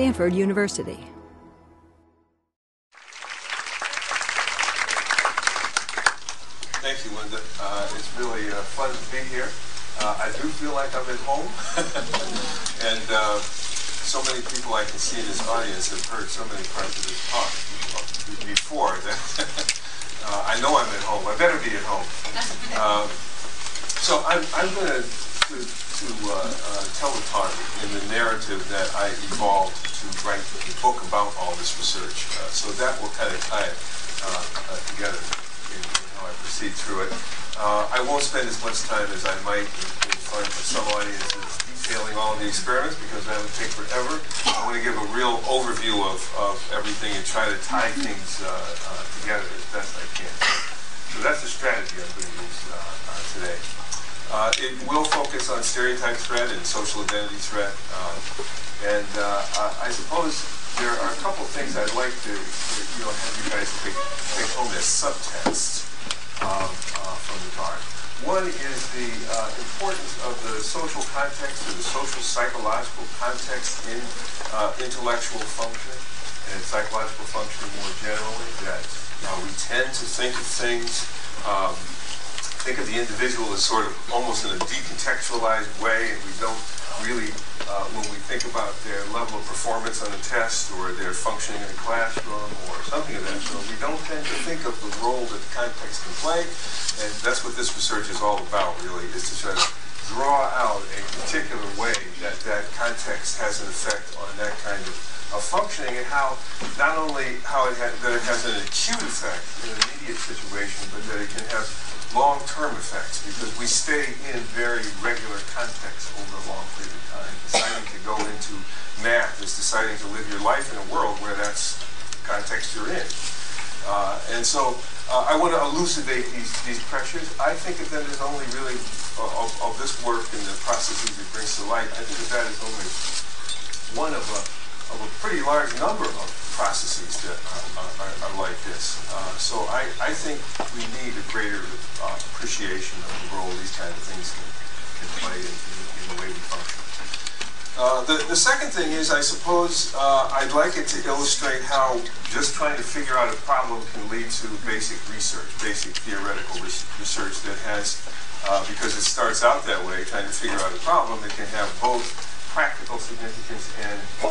Stanford University. Thank you, Linda. Uh, it's really uh, fun to be here. Uh, I do feel like I'm at home. and uh, so many people I can see in this audience have heard so many parts of this talk before that uh, I know I'm at home. I better be at home. Uh, so I'm, I'm going to to tell the talk in the narrative that I evolved to write the book about all this research. so that will kind of tie it together in how I proceed through it. Uh, I won't spend as much time as I might in, front of some audiences detailing all the experiments because that would take forever. I want to give a real overview of, of everything and try to tie things uh, uh, together as best I can. So that's the strategy I'm going to use uh, uh, today. Uh, it will focus on stereotype threat and social identity threat. and I suppose there are a couple things I'd like to, you know, have you guys take, take home as subtests uh, from the talk. One is the uh, importance of the social context or the social psychological context in uh, intellectual function and psychological function more generally, that uh, we tend to think of things, um, think of the individual as sort of almost in a decontextualized way, and we don't really, uh, when we think about their level of performance on a test or their functioning in a classroom or something of that sort, we don't tend to think of the role that the context can play. And that's what this research is all about, really, is to try to draw out a particular way that that context has an effect on that kind of, of functioning and how not only how it ha- that it has an acute effect in an immediate situation, but that it can have long-term effects because we stay in very regular context over a long period of time. Deciding to go into math is deciding to live your life in a world where that's the context you're in. Uh, and so uh, I want to elucidate these, these pressures. I think of them as only really, of, of, this work and the processes it brings to light, I think of that as only one of a, of a pretty large number of processes that are, are, are like this. Uh, so I, I think we need a greater uh, appreciation of the role these kind of things can, can play in, in, in, the way we function. Uh, the, the second thing is, I suppose, uh, I'd like it to illustrate how just trying to figure out a problem can lead to basic research, basic theoretical research that has, uh, because it starts out that way, trying to figure out a problem, it can have both practical significance and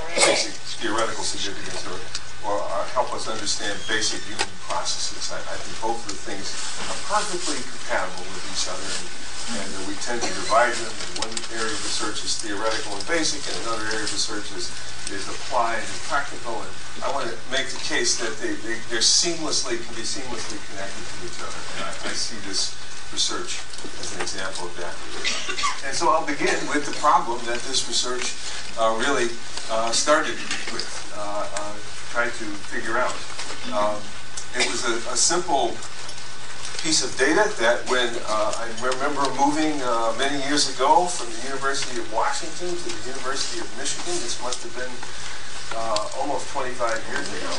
theoretical significance or, or uh, help us understand basic human processes. I, I, think both of the things are perfectly compatible with each other and, and we tend to divide them. And one area of research is theoretical and basic and another area of research is, is applied and practical. And I want to make the case that they, they, they're seamlessly, can be seamlessly connected to each other. And I, I see this research as an example of that. And so I'll begin with the problem that this research uh, really uh, started with, uh, uh tried to figure out. Um, it was a, a, simple piece of data that when uh, I remember moving uh, many years ago from the University of Washington to the University of Michigan, this must have been almost 25 years ago,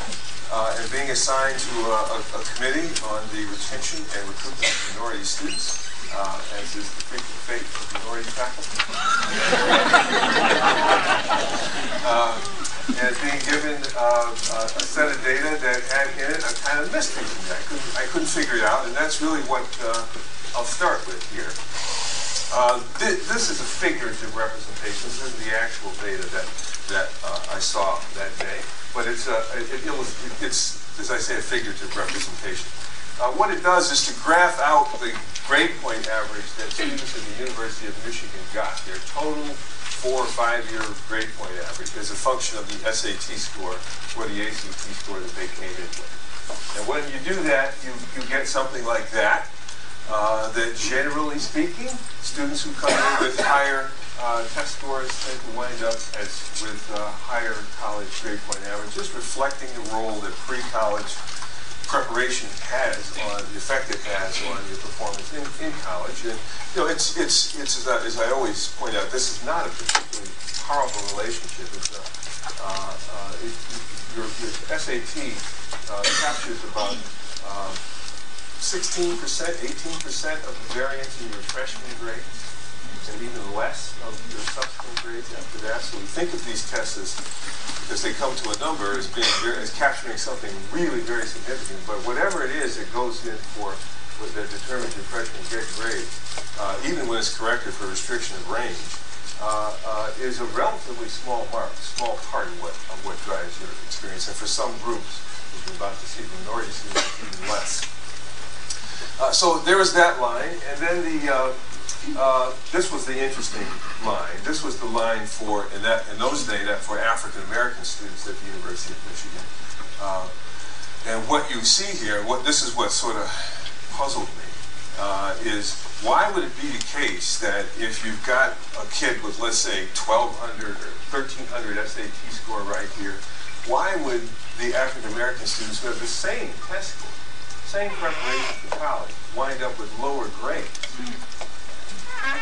uh, and being assigned to a, a, a, committee on the retention and recruitment of minority students, uh, as is the frequent fate of minority faculty. uh, and being given uh, a set of data that had in it a kind of mystery to me. I couldn't, I couldn't figure it out, and that's really what uh, I'll start with here. Uh, th this is a figurative representation. This is the actual data that that uh, I saw that day but it's, a, uh, it, it, it's, as I say, a figurative representation. Uh, what it does is to graph out the grade point average that students at the University of Michigan got, their total four or five year grade point average as a function of the SAT score or the ACT score that they came in with. And when you do that, you, you get something like that. Uh, that generally speaking, students who come in with higher uh, test scores tend to wind up as with uh, higher college grade point average, just reflecting the role that pre-college preparation has on the effect it has on your performance in, in college. And you know, it's it's it's as I, as I always point out, this is not a particularly powerful relationship. It's a, uh, uh it, your, your, SAT uh, captures about 16%, 18% of the variance in your freshman grade and even less of your subsequent grades after that. So we think of these tests as because they come to a number as being as capturing something really very significant. But whatever it is that goes in for what that determines your freshman grade, uh, even when it's corrected for restriction of range, uh, uh, is a relatively small mark, small part of what, of what drives your experience. And for some groups, as you're about to see, the minority students, even less. Uh, so there was that line, and then the uh, uh, this was the interesting line. This was the line for in that in those days that for African American students at the University of Michigan. Uh, and what you see here, what this is what sort of puzzled me, uh, is why would it be the case that if you've got a kid with let's say 1200 or 1300 SAT score right here, why would the African American students who have the same test score, same preparation for college, wind up with lower grades?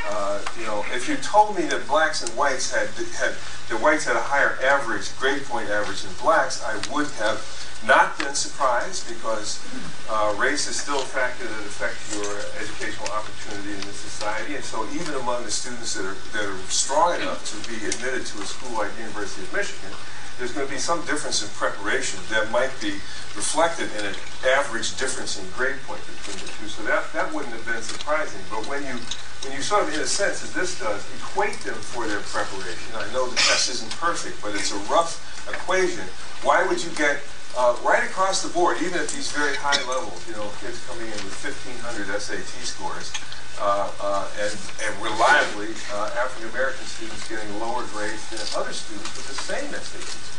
Uh, you know, if you told me that blacks and whites had had the whites had a higher average grade point average than blacks, I would have not been surprised because uh, race is still a factor that affects your educational opportunity in this society. And so even among the students that are, that are strong enough to be admitted to a school like the University of Michigan, there's going to be some difference in preparation that might be reflected in an average difference in grade point between the two. So that, that wouldn't have been surprising. But when you when you sort of, in a sense, as this does, equate them for their preparation, I know the test isn't perfect, but it's a rough equation. Why would you get uh, right across the board, even at these very high levels, you know, kids coming in with 1,500 SAT scores, and, and, reliably, uh, African American students getting lower grades than other students with the same SAT scores.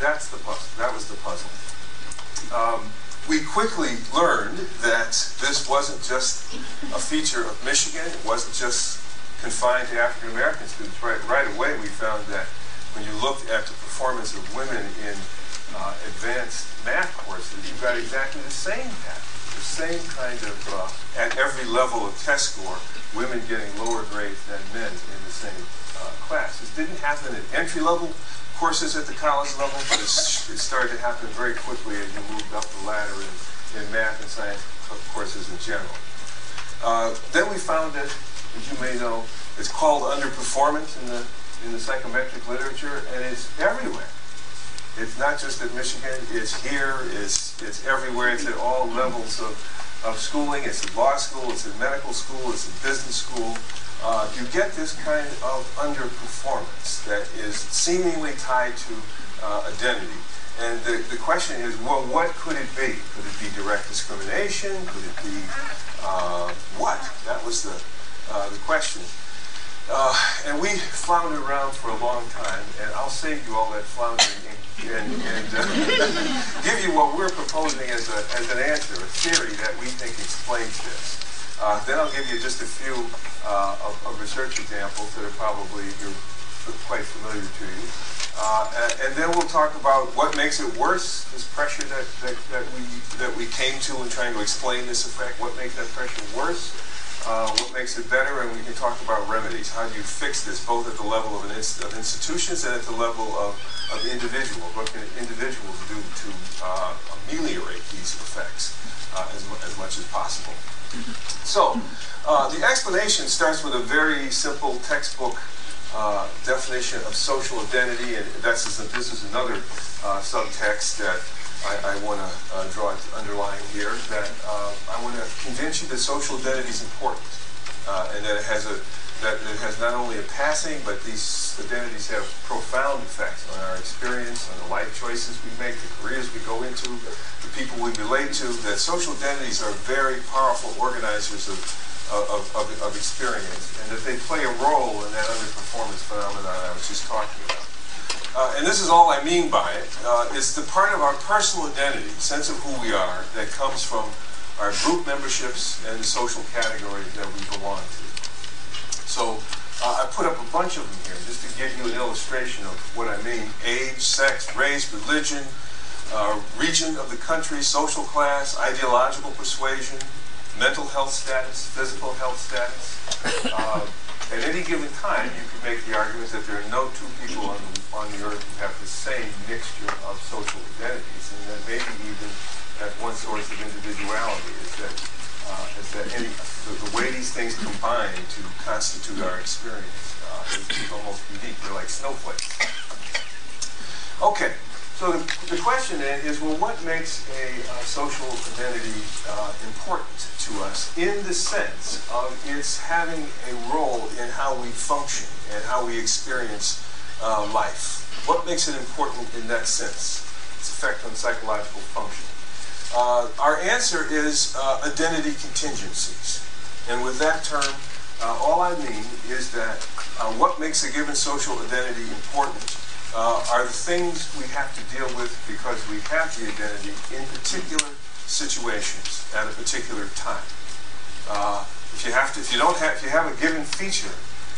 That's the puzzle. That was the puzzle. Um, we quickly learned that this wasn't just a feature of Michigan. It wasn't just confined to African American students. Right, right away, we found that when you looked at the performance of women in uh, advanced math courses, you got exactly the same pattern, the same kind of, uh, at every level of test score, women getting lower grades than men in the same uh, class. This didn't happen at entry level courses at the college level, but it started to happen very quickly as you moved up the ladder in, in math and science courses in general. Uh, then we found that, as you may know, it's called underperformance in the in the psychometric literature, and it's everywhere. It's not just at Michigan, it's here, it's, it's everywhere, it's at all levels of, of schooling, it's at law school, it's at medical school, it's at business school, uh, you get this kind of underperformance that is seemingly tied to uh, identity. And the, the question is, well, what could it be? Could it be direct discrimination? Could it be uh, what? That was the, uh, the question. Uh, and we floundered around for a long time, and I'll save you all that floundering and, and, uh, give you what we're proposing as, a, as an answer, a theory that we think explains this. Uh, then I'll give you just a few uh, of, of, research examples that are probably quite familiar to you. Uh, and, and, then we'll talk about what makes it worse, this pressure that, that, that, we, that we came to in trying to explain this effect, what makes that pressure worse, uh, what makes it better, and we can talk about remedies. How do you fix this, both at the level of, inst of institutions and at the level of, of individuals? What can individuals do to uh, ameliorate these effects uh, as, as much as possible? So, uh, the explanation starts with a very simple textbook uh, definition of social identity, and that's this is another uh, subtext that I, I want to uh, draw to underline here. That uh, I want to convince you that social identity is important, uh, and that it has a that it has not only a passing, but these identities have profound effects on our experience, on the life choices we make, the careers we go into, the people we relate to, that social identities are very powerful organizers of, of, of, of experience, and that they play a role in that underperformance phenomenon I was just talking about. Uh, and this is all I mean by it. Uh, it's the part of our personal identity, sense of who we are, that comes from our group memberships and the social categories that we belong to. So uh, I put up a bunch of them here just to give you an illustration of what I mean. Age, sex, race, religion, uh, region of the country, social class, ideological persuasion, mental health status, physical health status. At any given time, you could make the argument that there are no two people on the, on the earth who have the same mixture of social identities, and that maybe even that one source of individuality is that uh, is that any, the, the, way these things combine to constitute our experience uh, is, is, almost unique. They're like snowflakes. Okay, so the, the question then is, well, what makes a uh, social identity uh, important to us in the sense of its having a role in how we function and how we experience uh, life? What makes it important in that sense? Its effect on psychological function. Uh, our answer is uh, identity contingencies. And with that term, uh, all I mean is that what makes a given social identity important uh, are the things we have to deal with because we have the identity in particular situations at a particular time. Uh, if you have to, if you don't have, if you have a given feature,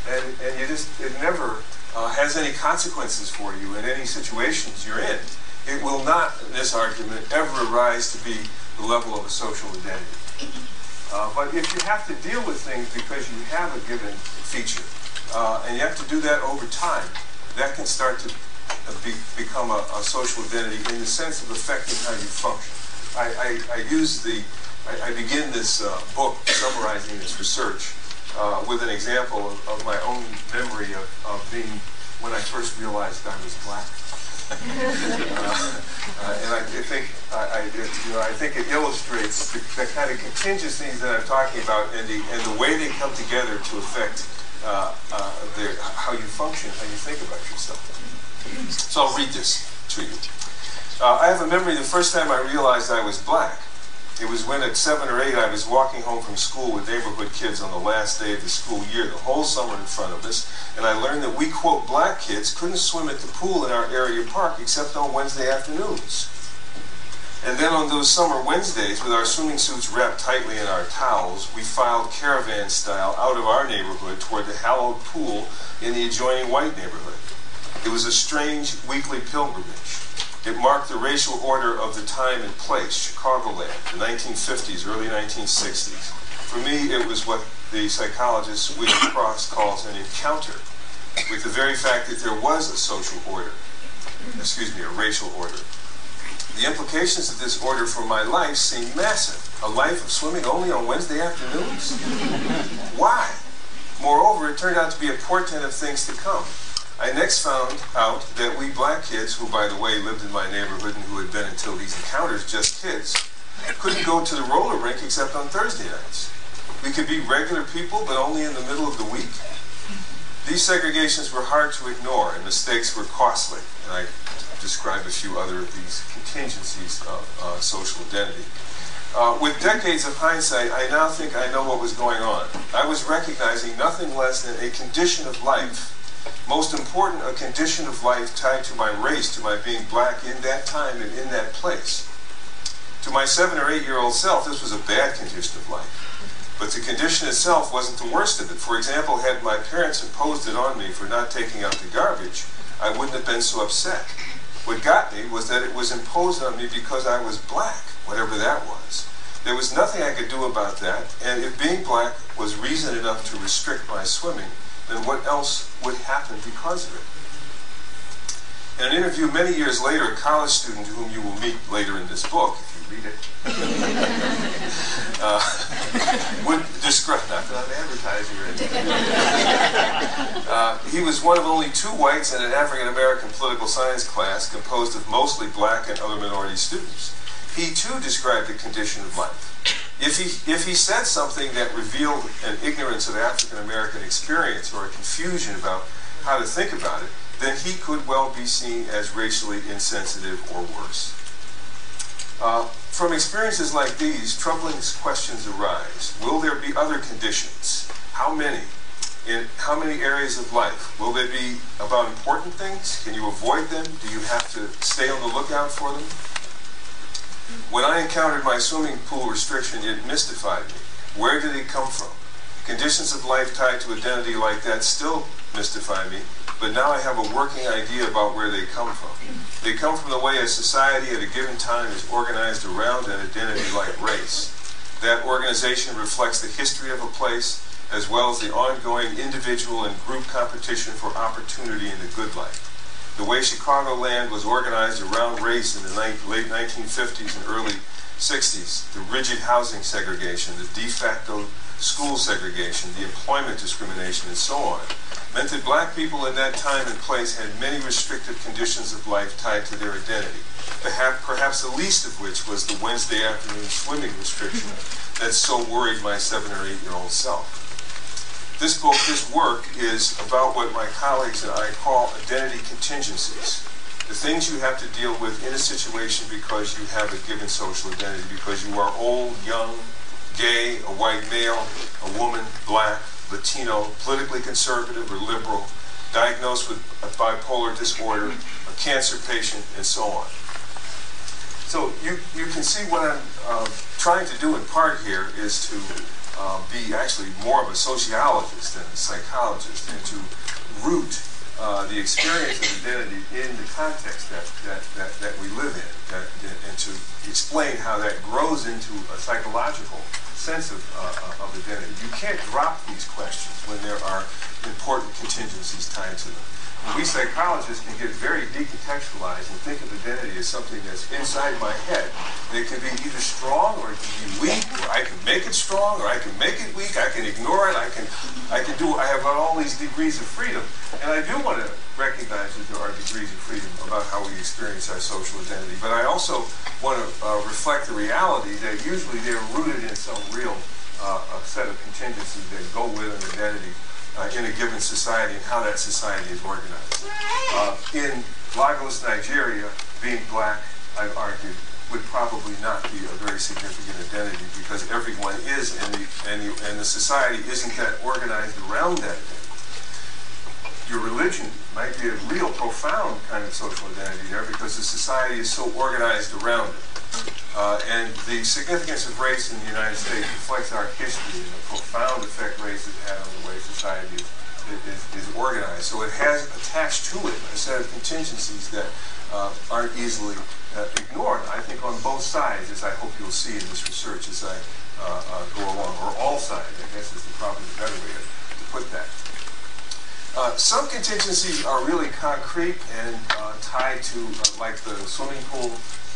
and, and you just, it never uh, has any consequences for you in any situations you're in, it will not, in this argument, ever rise to be the level of a social identity. Uh, but if you have to deal with things because you have a given feature, uh, and you have to do that over time, that can start to uh, be, become a, a, social identity in the sense of affecting how you function. I, I, I use the, I, I begin this uh, book summarizing this research uh, with an example of, of, my own memory of, of being when I first realized I was black. uh, uh, and I, think I, it, you know, I think it illustrates the, the, kind of contingencies that I'm talking about and the and the way they come together to affect uh, uh, how you function, how you think about yourself. So I'll read this to you. Uh, I have a memory the first time I realized I was black. It was when at seven or eight I was walking home from school with neighborhood kids on the last day of the school year, the whole summer in front of us, and I learned that we, quote, black kids couldn't swim at the pool in our area park except on Wednesday afternoons. And then on those summer Wednesdays, with our swimming suits wrapped tightly in our towels, we filed caravan style out of our neighborhood toward the hallowed pool in the adjoining white neighborhood. It was a strange weekly pilgrimage. It marked the racial order of the time and place, Chicagoland, the 1950s, early 1960s. For me, it was what the psychologist William Cross calls an encounter with the very fact that there was a social order, excuse me, a racial order. The implications of this order for my life seem massive. A life of swimming only on Wednesday afternoons? Why? Moreover, it turned out to be a portent of things to come. I next found out that we black kids, who by the way lived in my neighborhood and who had been until these encounters just kids, couldn't go to the roller rink except on Thursday nights. We could be regular people, but only in the middle of the week. These segregations were hard to ignore, and mistakes were costly. And I describe a few other of these contingencies of uh, social identity. Uh, with decades of hindsight, I now think I know what was going on. I was recognizing nothing less than a condition of life, most important, a condition of life tied to my race, to my being black in that time and in that place. To my seven or eight year old self, this was a bad condition of life. But the condition itself wasn't the worst of it. For example, had my parents imposed it on me for not taking out the garbage, I wouldn't have been so upset. What got me was that it was imposed on me because I was black, whatever that was. There was nothing I could do about that, and if being black was reason enough to restrict my swimming, then what else would happen because of it? In an interview many years later, a college student whom you will meet later in this book, if you read it, uh, would describe, not that I'm advertising or anything. Uh, he was one of only two whites in an African American political science class composed of mostly black and other minority students. He too described the condition of life. If he, if he said something that revealed an ignorance of African American experience or a confusion about how to think about it, then he could well be seen as racially insensitive or worse. Uh, from experiences like these, troubling questions arise. Will there be other conditions? How many? In how many areas of life? Will they be about important things? Can you avoid them? Do you have to stay on the lookout for them? When I encountered my swimming pool restriction, it mystified me. Where did it come from? Conditions of life tied to identity like that still mystify me, but now I have a working idea about where they come from. They come from the way a society at a given time is organized around an identity like race. That organization reflects the history of a place as well as the ongoing individual and group competition for opportunity in the good life. The way Chicagoland was organized around race in the late 1950s and early 60s, the rigid housing segregation, the de facto school segregation, the employment discrimination, and so on, meant that black people in that time and place had many restrictive conditions of life tied to their identity, perhaps the least of which was the Wednesday afternoon swimming restriction that so worried my seven or eight year old self. This book, this work, is about what my colleagues and I call identity contingencies. The things you have to deal with in a situation because you have a given social identity, because you are old, young, gay, a white male, a woman, black, Latino, politically conservative or liberal, diagnosed with a bipolar disorder, a cancer patient, and so on. So you, you can see what I'm uh, trying to do in part here is to uh, be actually more of a sociologist than a psychologist and to root uh, the experience of identity in the context that, that, that, that we live in that, and to explain how that grows into a psychological sense of, uh, of identity. You can't drop these questions when there are important contingencies tied to them. We psychologists can get very decontextualized and think of identity as something that's inside my head. And it can be either strong or it can be weak, or I can make it strong or I can make it weak. I can ignore it. I can, I can do. I have all these degrees of freedom, and I do want to recognize that there are degrees of freedom about how we experience our social identity. But I also want to uh, reflect the reality that usually they're rooted in some real uh, set of contingencies that go with an identity uh, in a given society and how that society is organized. Uh, in Lagos, Nigeria, being black, I've argued, would probably not be a very significant identity because everyone is, and the, and the, and the society isn't that organized around that identity. Your religion might be a real profound kind of social identity there because the society is so organized around it. Uh, and the significance of race in the United States reflects our history and the profound effect race has had on the way society is, is, is organized. So it has attached to it a set of contingencies that uh, aren't easily uh, ignored, I think, on both sides, as I hope you'll see in this research as I uh, uh, go along, or all sides, I guess is the probably the better way to, to put that. Uh, some contingencies are really concrete and tied to, like the swimming pool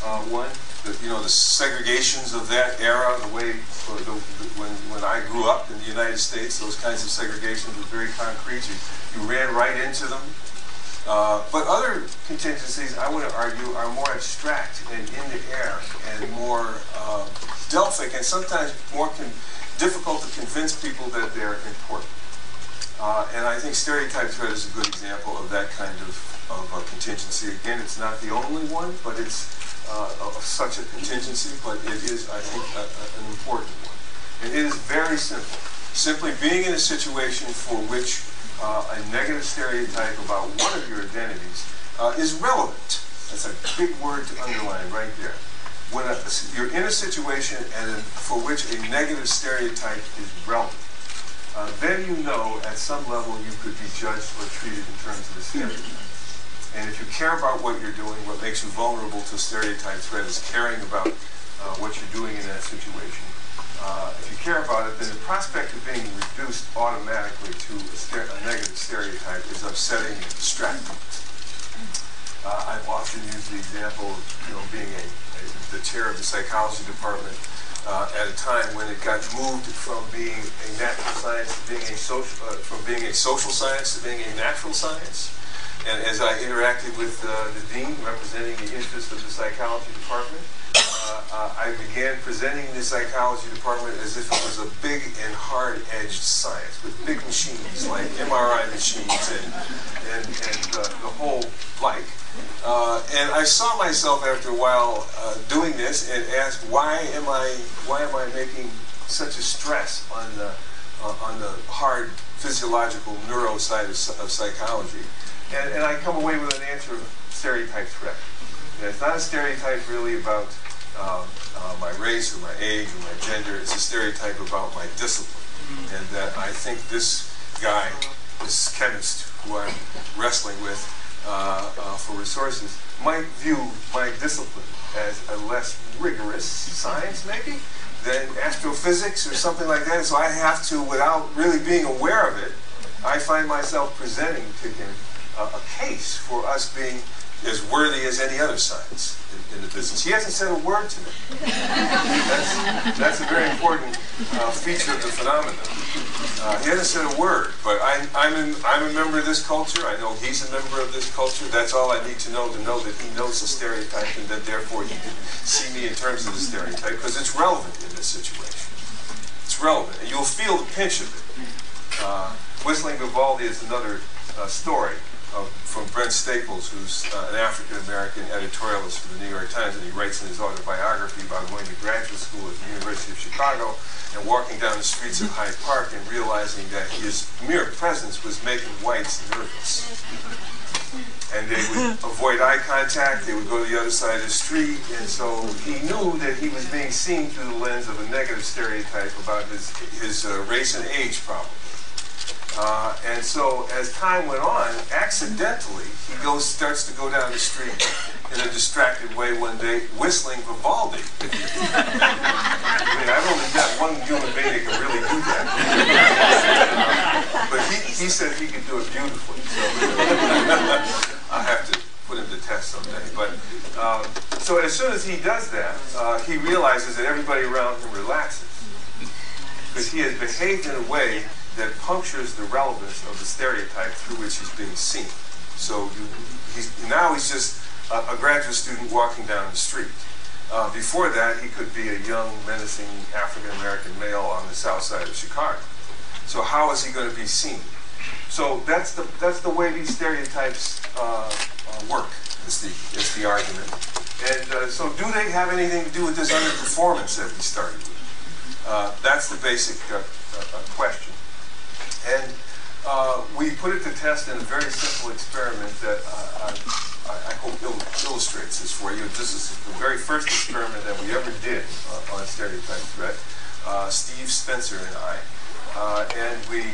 uh, one, the, you know, the segregations of that era, the way the, the, when, when I grew up in the United States, those kinds of segregations were very concrete. You, you ran right into them. Uh, but other contingencies, I would argue, are more abstract and in the air and more uh, Delphic and sometimes more difficult to convince people that they're important. Uh, and I think stereotype threat is a good example of that kind of, of contingency. Again, it's not the only one, but it's uh, such a contingency, but it is, I think, a, a, an important one. And it is very simple. Simply being in a situation for which uh, a negative stereotype about one of your identities uh, is relevant. That's a big word to underline right there. When a, you're in a situation and for which a negative stereotype is relevant, uh, then you know at some level you could be judged or treated in terms of the stereotype. And if you care about what you're doing, what makes you vulnerable to stereotype threat is caring about uh, what you're doing in that situation. Uh, if you care about it, then the prospect of being reduced automatically to a, a negative stereotype is upsetting and distracting. Uh, I've often used the example of you know, being a, a, the chair of the psychology department uh, at a time when it got moved from being a natural science to being a social, uh, from being a social science to being a natural science. And as I interacted with uh, the dean representing the interests of the psychology department, uh, uh, I began presenting the psychology department as if it was a big and hard-edged science with big machines like MRI machines and, and, and uh, the whole like. Uh, and I saw myself after a while uh, doing this and asked, why am I, why am I making such a stress on the, on the hard physiological neuro side of, of psychology? And, and I come away with an answer of stereotype threat. And it's not a stereotype really about um, uh, my race or my age or my gender. It's a stereotype about my discipline. Mm-hmm. And that I think this guy, this chemist who I'm wrestling with uh, uh, for resources, might view my discipline as a less rigorous science, maybe, than astrophysics or something like that. So I have to, without really being aware of it, I find myself presenting to him a, a case for us being as worthy as any other science in, in, the business. He hasn't said a word to me. that's, that's a very important uh, feature of the phenomenon. Uh, he hasn't said a word, but I, I'm, in, I'm a member of this culture. I know he's a member of this culture. That's all I need to know to know that he knows the stereotype and that therefore he can see me in terms of the stereotype because it's relevant in this situation. It's relevant, and you'll feel the pinch of it. Uh, Whistling Vivaldi is another uh, story from Brent Staples, who's uh, an African American editorialist for the New York Times, and he writes in his autobiography about going to graduate school at the University of Chicago and walking down the streets of Hyde Park and realizing that his mere presence was making whites nervous. And they would avoid eye contact, they would go to the other side of the street, and so he knew that he was being seen through the lens of a negative stereotype about his, his uh, race and age problem. Uh, and so as time went on, accidentally, he goes starts to go down the street in a distracted way one day, whistling Vivaldi. I mean, I've only got one human being that can really do that. But he, he said he could do it beautifully. So I'll have to put him to test someday. But um, so as soon as he does that, uh, he realizes that everybody around him relaxes because he has behaved in a way that punctures the relevance of the stereotype through which he's being seen. So you, he's, now he's just a, a, graduate student walking down the street. Uh, before that, he could be a young, menacing African American male on the south side of Chicago. So how is he going to be seen? So that's the that's the way these stereotypes uh, uh, work. Is the is the argument. And uh, so, do they have anything to do with this underperformance that we started with? Uh, that's the basic uh, question. And uh, we put it to test in a very simple experiment that uh, I, I, hope il illustrates this for you. This is the very first experiment that we ever did uh, on stereotype threat. Uh, Steve Spencer and I. Uh, and we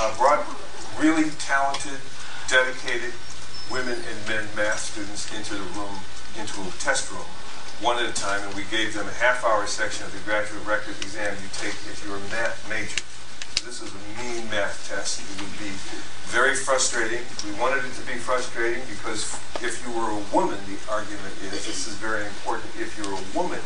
uh, brought really talented, dedicated women and men math students into the room, into a test room, one at a time, and we gave them a half-hour section of the graduate record exam you take if you're a math major this is a mean math test. It would be very frustrating. We wanted it to be frustrating because if you were a woman, the argument is, this is very important, if you're a woman,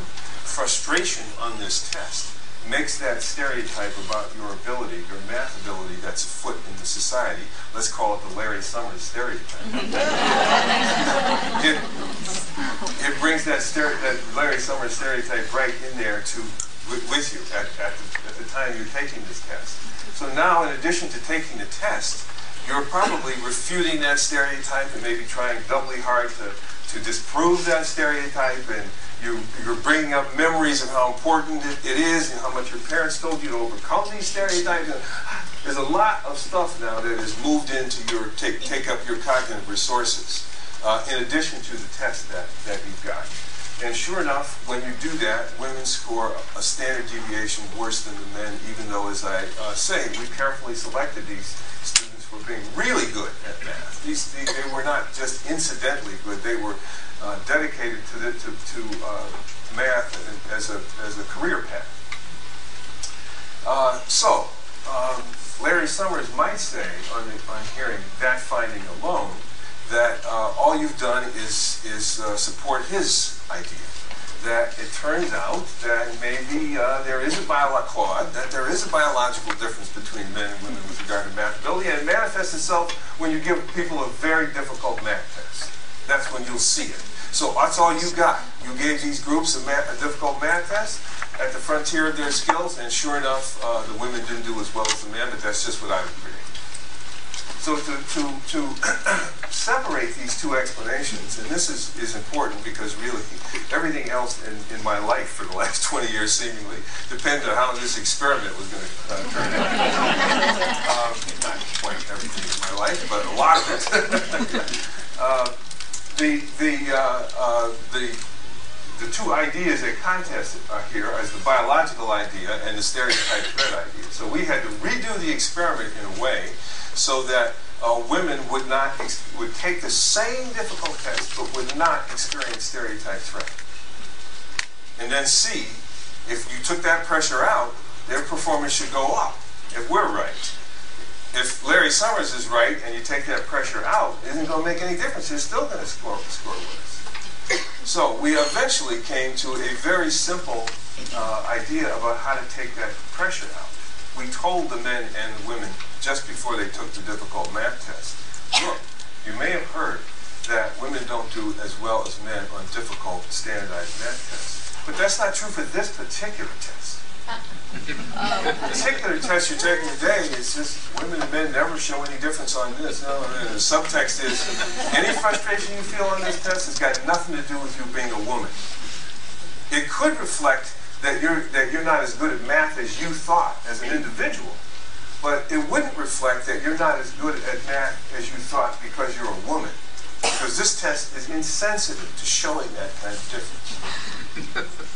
frustration on this test makes that stereotype about your ability, your math ability that's afoot in the society, let's call it the Larry Summers stereotype. it, it brings that, that Larry Summers stereotype right in there to with, with you at, at, the, at the time you're taking this test. So now, in addition to taking the test, you're probably refuting that stereotype and maybe trying doubly hard to, to disprove that stereotype and you, you're bringing up memories of how important it, it is and how much your parents told you to overcome these stereotypes. And there's a lot of stuff now that is moved into your, take, take up your cognitive resources uh, in addition to the test that, that you've got. And sure enough, when you do that, women score a standard deviation worse than the men, even though, as I uh, say, we carefully selected these students for being really good at math. These, they were not just incidentally good, they were uh, dedicated to, the, to, to uh, math as a, as a career path. Uh, so, um, Larry Summers might say, on, the, on hearing that finding alone, that uh, all you've done is, is uh, support his idea. That it turns out that maybe uh, there is a biological that there is a biological difference between men and women with regard to math ability, and it manifests itself when you give people a very difficult math test. That's when you'll see it. So that's all you got. You gave these groups a, math, a difficult math test at the frontier of their skills, and sure enough, uh, the women didn't do as well as the men, but that's just what I would. So to, to, to separate these two explanations, and this is, is important because really everything else in, in my life for the last 20 years seemingly depends on how this experiment was going to uh, turn out. um, not quite everything in my life, but a lot of it. uh, the, the, uh, uh, the, the two ideas that contest here is the biological idea and the stereotype threat idea. So we had to redo the experiment in a way so that uh, women would not would take the same difficult test but would not experience stereotype threat. And then see if you took that pressure out, their performance should go up. If we're right. If Larry Summers is right and you take that pressure out, it isn't going to make any difference. They're still going to score, score us. So we eventually came to a very simple uh, idea about how to take that pressure out. we told the men and the women just before they took the difficult math test, look, you may have heard that women don't do as well as men on difficult standardized math tests. But that's not true for this particular test. The particular test you're taking today is just women and men never show any difference on this. No, the subtext is any frustration you feel on this test has got nothing to do with you being a woman. It could reflect that you're that you're not as good at math as you thought as an individual, but it wouldn't reflect that you're not as good at math as you thought because you're a woman. Because this test is insensitive to showing that kind of difference.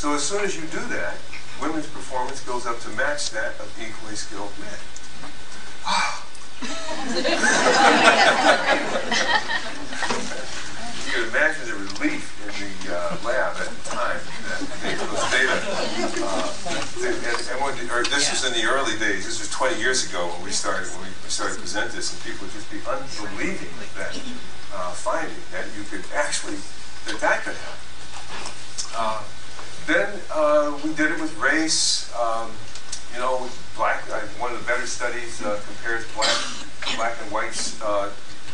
So as soon as you do that, women's performance goes up to match that of equally skilled men. you can imagine the relief in the uh, lab at the time that those data. Uh, and, and when, or this was in the early days. This was 20 years ago when we started when we started to present this, and people would just be unbelieving that uh, finding that you could actually that that could happen. Uh, then uh, we did it with race. Um, you know, black. Uh, one of the better studies uh, compares black black and whites.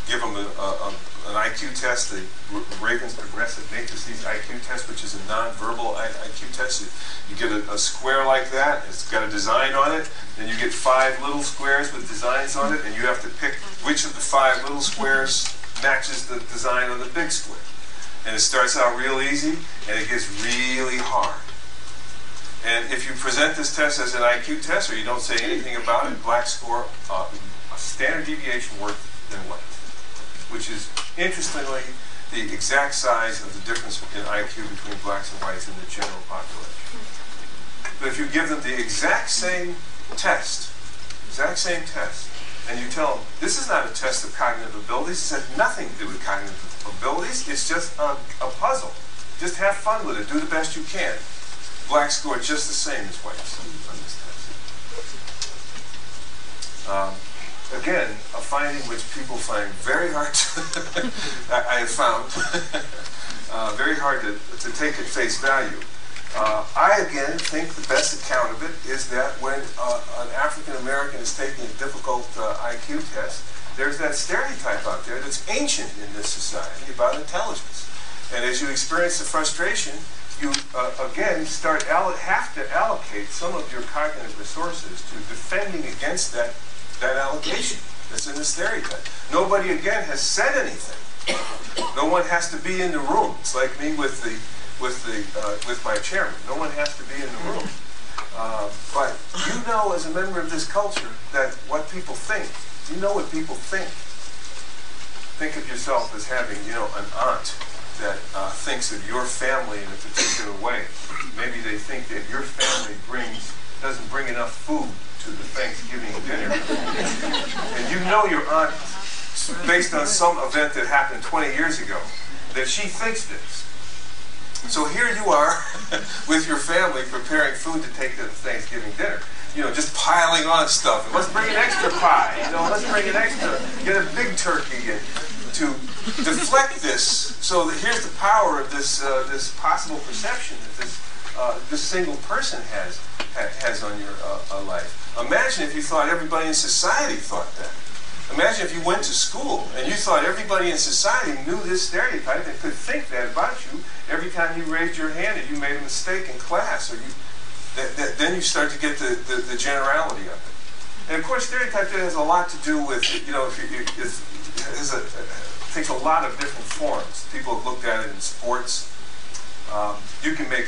give them a, a, a an IQ test, the Raven's Progressive Matrices IQ test, which is a non-verbal IQ test. You, you get a, a, square like that, it's got a design on it, then you get five little squares with designs on it, and you have to pick which of the five little squares matches the design on the big square. And it starts out real easy, and it gets really hard. And if you present this test as an IQ test, or you don't say anything about it, black score uh, a standard deviation worse than white which is interestingly the exact size of the difference in IQ between blacks and whites in the general population. But if you give them the exact same test, exact same test, and you tell them, this is not a test of cognitive abilities, it has nothing to do with cognitive abilities, it's just a, a puzzle. Just have fun with it, do the best you can. Blacks score just the same as whites on this test. Um, again, a finding which people find very hard to, I have found, uh, very hard to, to take at face value. Uh, I again think the best account of it is that when uh, an African American is taking a difficult uh, IQ test, there's that stereotype out there that's ancient in this society about intelligence. And as you experience the frustration, you uh, again start have to allocate some of your cognitive resources to defending against that that allocation. That's in the stereotype. Nobody, again, has said anything. No one has to be in the room. It's like me with the with the uh, with my chairman. No one has to be in the room. Uh, but you know, as a member of this culture, that what people think. You know what people think. Think of yourself as having, you know, an aunt that uh, thinks of your family in a particular way. Maybe they think that your family brings doesn't bring enough food to the Thanksgiving dinner. and you know your aunt, based on some event that happened 20 years ago, that she thinks this. So here you are with your family preparing food to take to the Thanksgiving dinner. You know, just piling on stuff. Let's bring an extra pie. You know, let's bring an extra, get a big turkey and to deflect this. So here's the power of this uh, this possible perception that this uh, this single person has has on your uh, uh, life. Imagine if you thought everybody in society thought that. Imagine if you went to school and you thought everybody in society knew this stereotype and could think that about you every time you raised your hand and you made a mistake in class, or you, that, that, then you start to get the, the, the, generality of it. And of course, stereotype has a lot to do with, you know, if you, it, a, it takes a lot of different forms. People have looked at it in sports. Um, you can make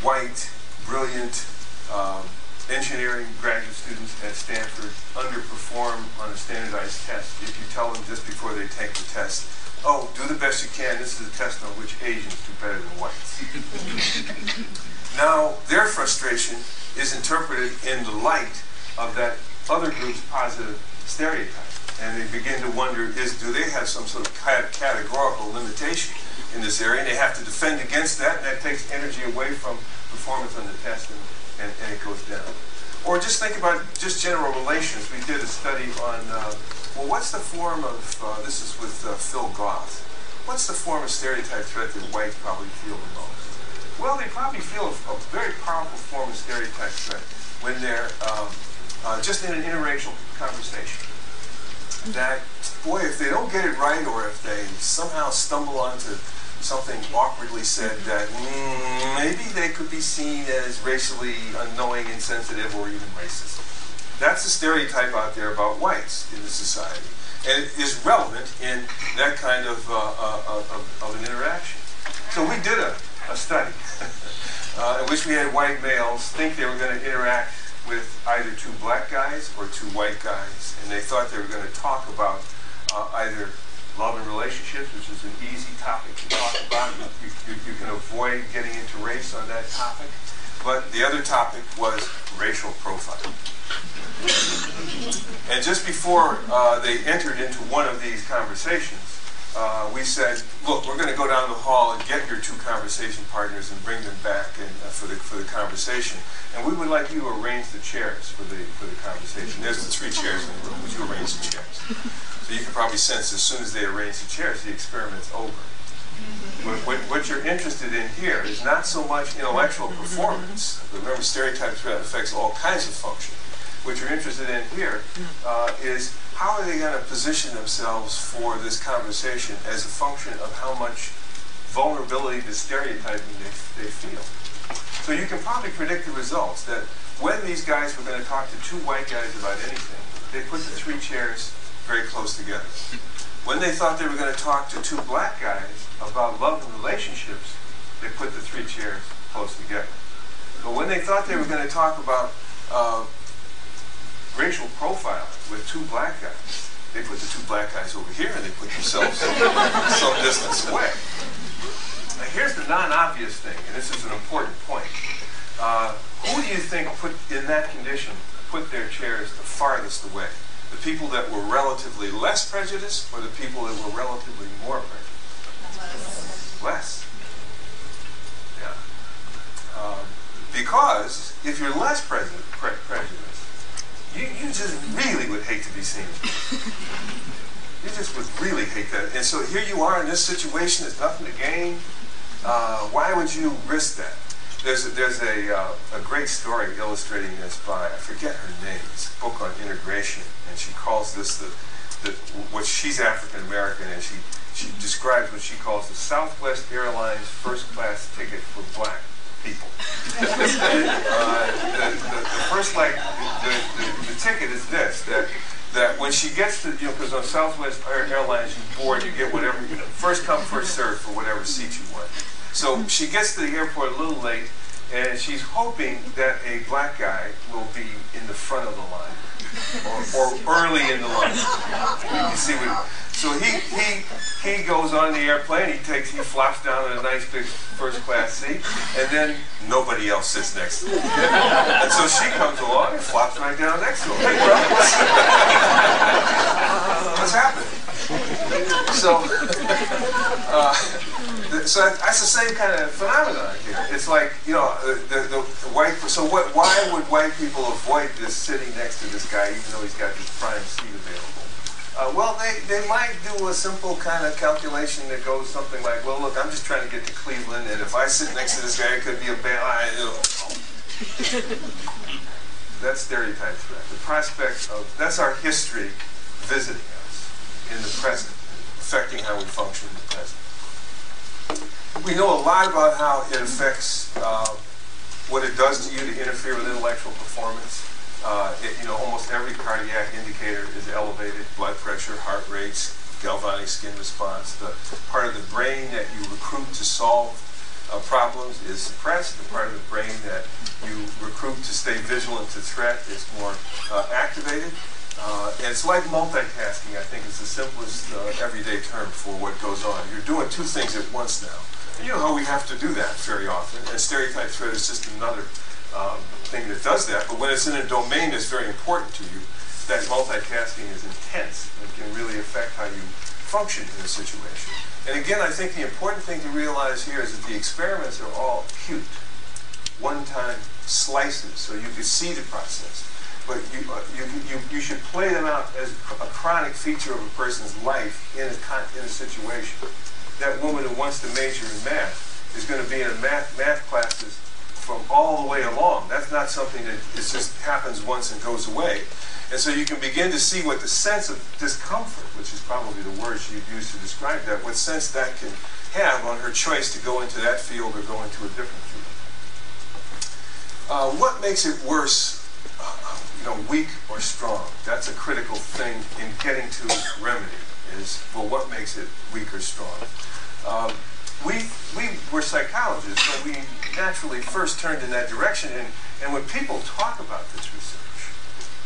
white, brilliant, um, engineering graduate students at Stanford underperform on a standardized test if you tell them just before they take the test, oh, do the best you can, this is a test on which Asians do better than whites. now, their frustration is interpreted in the light of that other group's positive stereotype. And they begin to wonder, is do they have some sort of categorical limitation in this area? And they have to defend against that, and that takes energy away from performance on the test and and, and it goes down. Or just think about just general relations. We did a study on, uh, well, what's the form of, uh, this is with uh, Phil Goff, what's the form of stereotype threat that whites probably feel the most? Well, they probably feel a, a very powerful form of stereotype threat when they're um, uh, just in an interracial conversation. That, boy, if they don't get it right or if they somehow stumble onto something awkwardly said that mm, maybe they could be seen as racially unknowing, insensitive, or even racist. That's a stereotype out there about whites in the society. And it is relevant in that kind of, uh, uh, of, of, an interaction. So we did a, a study uh, in which we had white males think they were going to interact with either two black guys or two white guys, and they thought they were going to talk about uh, either love and relationships, which is an easy topic to talk about. You, you, you, can avoid getting into race on that topic. But the other topic was racial profiling. and just before uh, they entered into one of these conversations, uh, we said, look, we're going to go down the hall and get your two conversation partners and bring them back uh, for, the, for the conversation. And we would like you to arrange the chairs for the, for the conversation. There's the three chairs in the room. Would you arrange the chairs? So you can probably sense as soon as they arrange the chairs, the experiment's over. What, what, what, you're interested in here is not so much intellectual performance. Remember, stereotypes affects all kinds of function. What you're interested in here uh, is how are they going to position themselves for this conversation as a function of how much vulnerability to stereotyping they, they feel. So you can probably predict the results that when these guys were going to talk to two white guys about anything, they put the three chairs very close together. When they thought they were going to talk to two black guys about love and relationships, they put the three chairs close together. But when they thought they were going to talk about uh, racial profiling with two black guys. They put the two black guys over here and they put themselves some distance away. Now here's the non-obvious thing, and this is an important point. Uh, who do you think put in that condition put their chairs the farthest away? The people that were relatively less prejudiced or the people that were relatively more prejudiced? Less. Yeah. Um, because if you're less prejudiced, you, you just really would hate to be seen. you just would really hate that. And so here you are in this situation, there's nothing to gain. Uh, why would you risk that? There's a, there's a, uh, a great story illustrating this by, I forget her name, it's a book on integration, and she calls this the, the what she's African American, and she, she describes what she calls the Southwest Airlines first class ticket for black people. uh, the, the, the, first leg, the, the, ticket is this, that that when she gets to, you know, because on Southwest Airlines you board, you get whatever, you know, first come, first serve for whatever seat you want. So she gets to the airport a little late, and she's hoping that a black guy will be in the front of the line, or, or early in the line. You see so he, he, he goes on the airplane, he takes, he flops down in a nice big first class seat, and then nobody else sits next to him. and so she comes along and flops right down next to him. What's, happening? So, uh, so that's the same kind of phenomenon here. It's like, you know, the, the, the white, so what, why would white people avoid this sitting next to this guy even though he's got this prime seat available? Uh, well, they, they might do a simple kind of calculation that goes something like, well, look, I'm just trying to get to Cleveland, and if I sit next to this guy, it could be a bad. that's stereotype threat. The prospect of that's our history visiting us in the present, affecting how we function in the present. We know a lot about how it affects uh, what it does to you to interfere with intellectual performance. Uh, it, you know, almost every cardiac indicator is elevated, blood pressure, heart rates, galvanic skin response. The part of the brain that you recruit to solve uh, problems is suppressed. The part of the brain that you recruit to stay vigilant to threat is more uh, activated. Uh, it's like multitasking, I think is the simplest uh, everyday term for what goes on. You're doing two things at once now. You know how we have to do that very often, and stereotype threat is just another um, thing that does that, but when it's in a domain that's very important to you, that multitasking is intense and can really affect how you function in a situation. And again, I think the important thing to realize here is that the experiments are all cute, one-time slices, so you can see the process. But you, uh, you, you, you should play them out as a chronic feature of a person's life in a, in a situation. That woman who wants to major in math is going to be in math, math classes from all the way along. That's not something that it just happens once and goes away. And so you can begin to see what the sense of discomfort, which is probably the word she'd use to describe that, what sense that can have on her choice to go into that field or go into a different field. Uh, what makes it worse, uh, you know, weak or strong? That's a critical thing in getting to remedy is, well, what makes it weak or strong? Um, we, we were psychologists, so we naturally first turned in that direction. And, and when people talk about this research,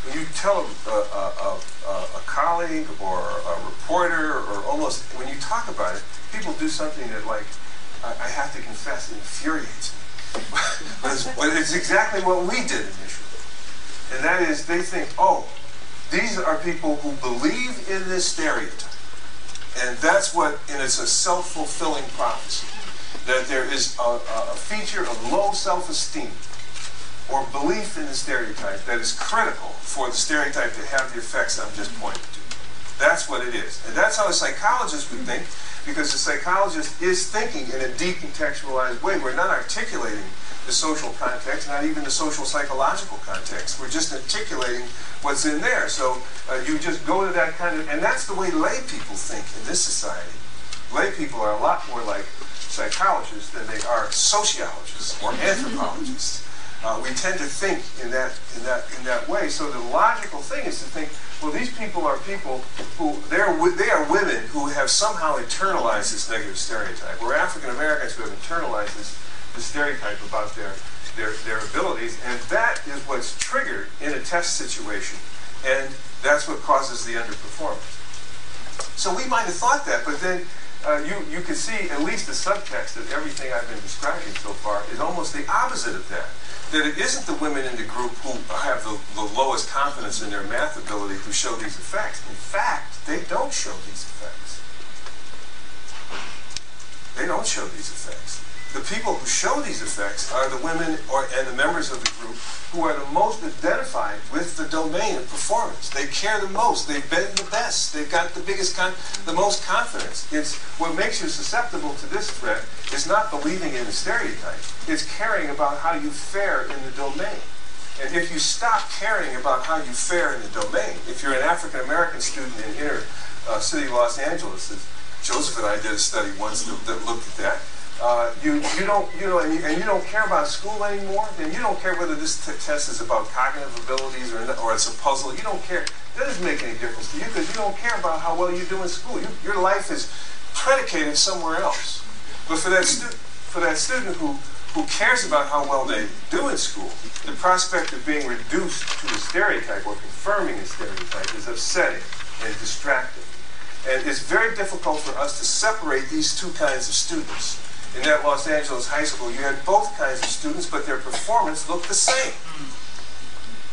when you tell a, a, a, a colleague or a reporter, or almost when you talk about it, people do something that, like, I, I have to confess, infuriates me. but, it's, but it's exactly what we did initially. And that is, they think, oh, these are people who believe in this stereotype. And that's what, and it's a self-fulfilling prophecy, that there is a, a feature of low self-esteem or belief in the stereotype that is critical for the stereotype to have the effects I'm just pointing to. That's what it is. And that's how a psychologist would think, because the psychologist is thinking in a decontextualized way. We're not articulating the social context, not even the social psychological context. We're just articulating what's in there. So uh, you just go to that kind of, and that's the way lay people think in this society. Lay people are a lot more like psychologists than they are sociologists or anthropologists. Uh, we tend to think in that in that in that way. So the logical thing is to think, well, these people are people who they're they are women who have somehow internalized this negative stereotype. We're African Americans who have internalized this the stereotype about their, their, their abilities, and that is what's triggered in a test situation, and that's what causes the underperformance. So we might have thought that, but then uh, you, you can see at least the subtext of everything I've been describing so far is almost the opposite of that. That it isn't the women in the group who have the, the lowest confidence in their math ability who show these effects. In fact, they don't show these effects. They don't show these effects the people who show these effects are the women or, and the members of the group who are the most identified with the domain of performance. They care the most. They've been the best. They've got the biggest, the most confidence. It's what makes you susceptible to this threat is not believing in the stereotype. It's caring about how you fare in the domain. And if you stop caring about how you fare in the domain, if you're an African American student in inner uh, city Los Angeles, Joseph and I did a study once that, that looked at that uh, you, you don't, you know, and you, and you, don't care about school anymore, then you don't care whether this test is about cognitive abilities or, or it's a puzzle. You don't care. That doesn't make any difference to you because you don't care about how well you do in school. You, your life is predicated somewhere else. But for that, for that student who, who cares about how well they do in school, the prospect of being reduced to a stereotype or confirming a stereotype is upsetting and distracting. And it's very difficult for us to separate these two kinds of students in that Los Angeles high school, you had both kinds of students, but their performance looked the same.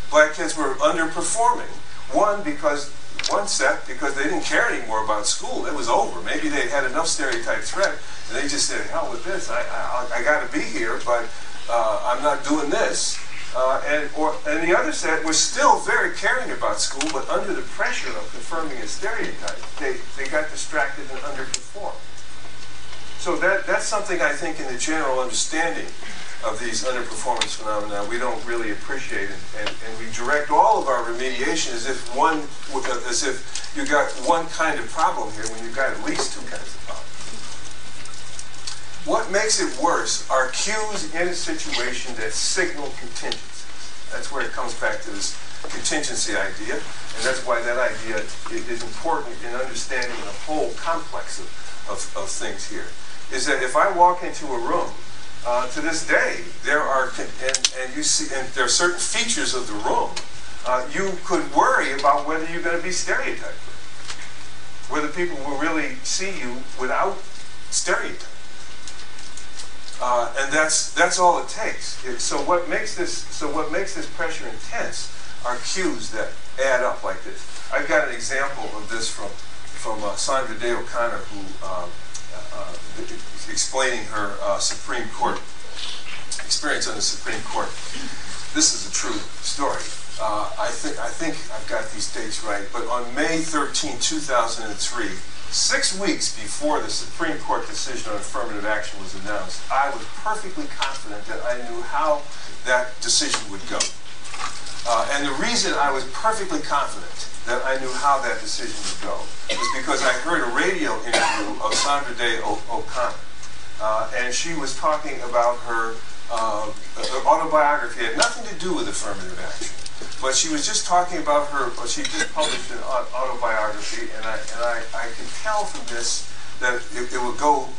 Black kids were underperforming. One, because one set, because they didn't care anymore about school. It was over. Maybe they had enough stereotype threat, and they just said, hell with this. I, I, I got to be here, but uh, I'm not doing this. Uh, and, or, and the other set was still very caring about school, but under the pressure of confirming a stereotype, they, they got distracted and underperformed. So that, that's something I think in the general understanding of these underperformance phenomena we don't really appreciate and, and, and, we direct all of our remediation as if one as if you got one kind of problem here when you've got at least two kinds of problems. What makes it worse are cues in a situation that signal contingencies. That's where it comes back to this contingency idea, and that's why that idea is important in understanding the whole complex of, of, of things here is that if I walk into a room, uh, to this day, there are, and, and you see, and there are certain features of the room, uh, you could worry about whether you're going to be stereotyped, whether people will really see you without stereotype. Uh, and that's that's all it takes. It, so what makes this so what makes this pressure intense are cues that add up like this. I've got an example of this from from uh, Sandra Day O'Connor, who um, explaining her uh, Supreme Court experience on the Supreme Court. This is a true story. uh, I, think, I think I've got these dates right, but on May 13, 2003, six weeks before the Supreme Court decision on affirmative action was announced, I was perfectly confident that I knew how that decision would go. Uh, and the reason I was perfectly confident that I knew how that decision would go was because I heard a radio interview of Sandra Day O'Connor. Uh, and she was talking about her uh, autobiography. It had nothing to do with affirmative action. But she was just talking about her, well, she just published an autobiography, and I, and I, I could tell from this that it, it would go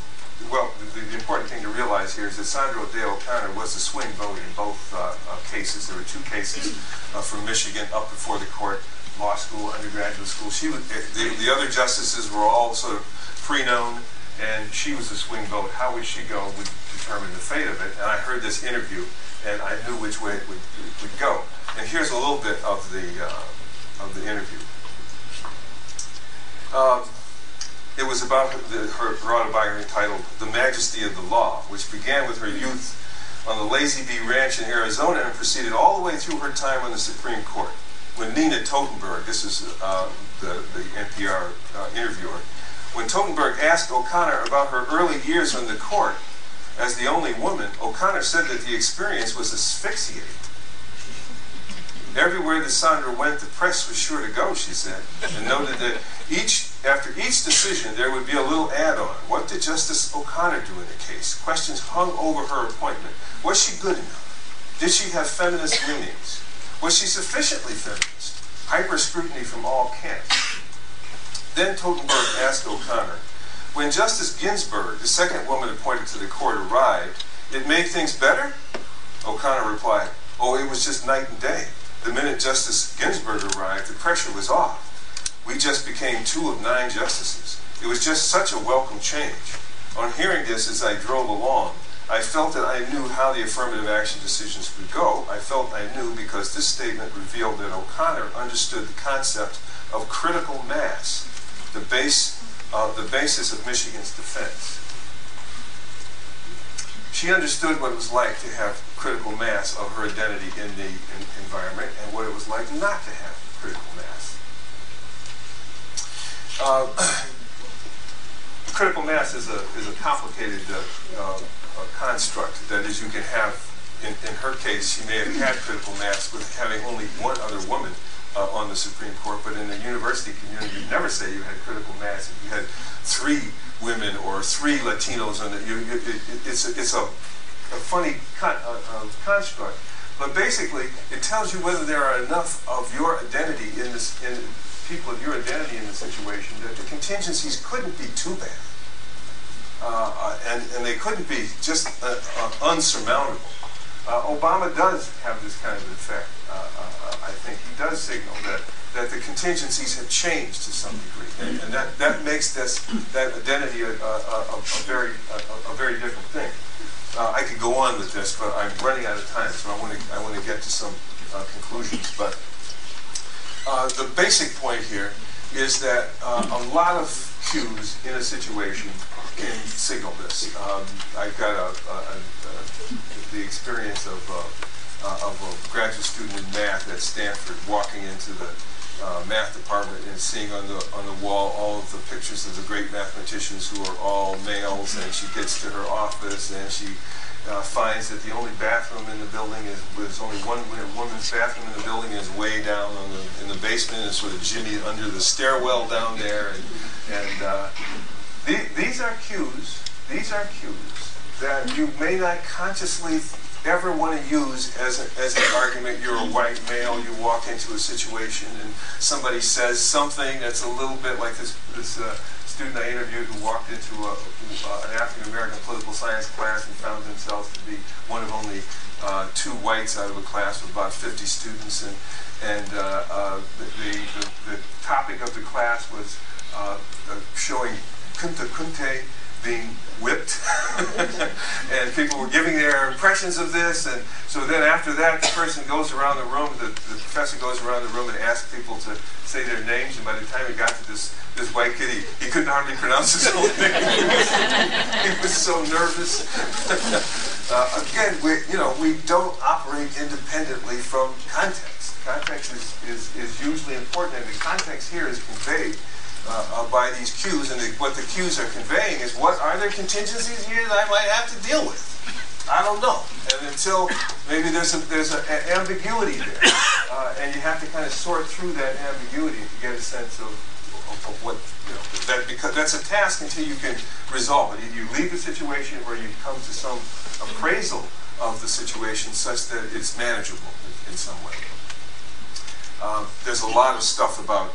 well, the, the, important thing to realize here is that Sandra Day O'Connor was a swing vote in both uh, uh, cases. There were two cases uh, from Michigan up before the court, law school, undergraduate school. She was, eh, the, the other justices were all sort of pre-known, and she was a swing vote. How would she go would determine the fate of it. And I heard this interview, and I knew which way it would, would go. And here's a little bit of the uh, of the interview. Um, it was about the, her, her autobiography titled "The Majesty of the Law," which began with her youth on the Lazy B Ranch in Arizona and proceeded all the way through her time on the Supreme Court. When Nina Totenberg, this is uh, the, the NPR uh, interviewer, when Totenberg asked O'Connor about her early years on the court as the only woman, O'Connor said that the experience was asphyxiating. Everywhere that Sandra went, the press was sure to go, she said, and noted that each after each decision there would be a little add-on. What did Justice O'Connor do in the case? Questions hung over her appointment. Was she good enough? Did she have feminist leanings? Was she sufficiently feminist? Hyper scrutiny from all camps. Then Totenberg asked O'Connor, when Justice Ginsburg, the second woman appointed to the court, arrived, it made things better? O'Connor replied, oh, it was just night and day. The minute Justice Ginsburg arrived, the pressure was off. We just became two of nine justices. It was just such a welcome change. On hearing this as I drove along, I felt that I knew how the affirmative action decisions would go. I felt I knew because this statement revealed that O'Connor understood the concept of critical mass, the base, uh, the basis of Michigan's defense. She understood what it was like to have critical mass of her identity in the in environment and what it was like not to have critical mass. Uh, critical mass is a, is a complicated uh, uh, construct. That is, you can have, in, in her case, she may have had critical mass with having only one other woman uh, on the Supreme Court, but in the university community, you never say you had critical mass if you had three women or three Latinos on it. You, you, it, it's a, it's a, a funny con, uh, construct, but basically it tells you whether there are enough of your identity in this in people of your identity in the situation that the contingencies couldn't be too bad, uh, uh and and they couldn't be just uh, uh, unsurmountable. Obama does have this kind of effect. I think he does signal that that the contingencies have changed to some degree, and, and that, that makes this that identity a, a, a, a very a, very different thing. Uh, I could go on with this, but I'm running out of time, so I want to I want to get to some uh, conclusions. But uh, the basic point here is that uh, a lot of cues in a situation can signal this. Um, I've got the experience of uh, of a graduate student in math at Stanford walking into the uh, math department and seeing on the on the wall all of the pictures of the great mathematicians who are all males. And she gets to her office and she uh, finds that the only bathroom in the building is there's only one woman's bathroom in the building is way down on the in the basement and sort of jimmy under the stairwell down there. And, and uh, the, these are cues. These are cues that you may not consciously ever want to use as, a, as an argument. You're a white male, you walk into a situation and somebody says something that's a little bit like this, this uh, student I interviewed who walked into a, uh, an African American political science class and found themselves to be one of only uh, two whites out of a class of about 50 students. And, and uh, uh, the, the, the, topic of the class was uh, showing Kunta Kinte being whipped. and people were giving their impressions of this. And so then after that, the person goes around the room, the, the professor goes around the room and asks people to say their names. And by the time he got to this, this white kid, he, he couldn't hardly pronounce his own name. he was so nervous. Uh, again, we, you know, we don't operate independently from context. Context is, is, is usually important, and the context here is conveyed uh, by these cues, and the, what the cues are conveying is what are there contingencies here that I might have to deal with? I don't know. And until maybe there's a, there's an ambiguity there, uh, and you have to kind of sort through that ambiguity to get a sense of, of, of what you know. That because that's a task until you can resolve it. You leave the situation, or you come to some appraisal of the situation such that it's manageable in, in some way. Um, there's a lot of stuff about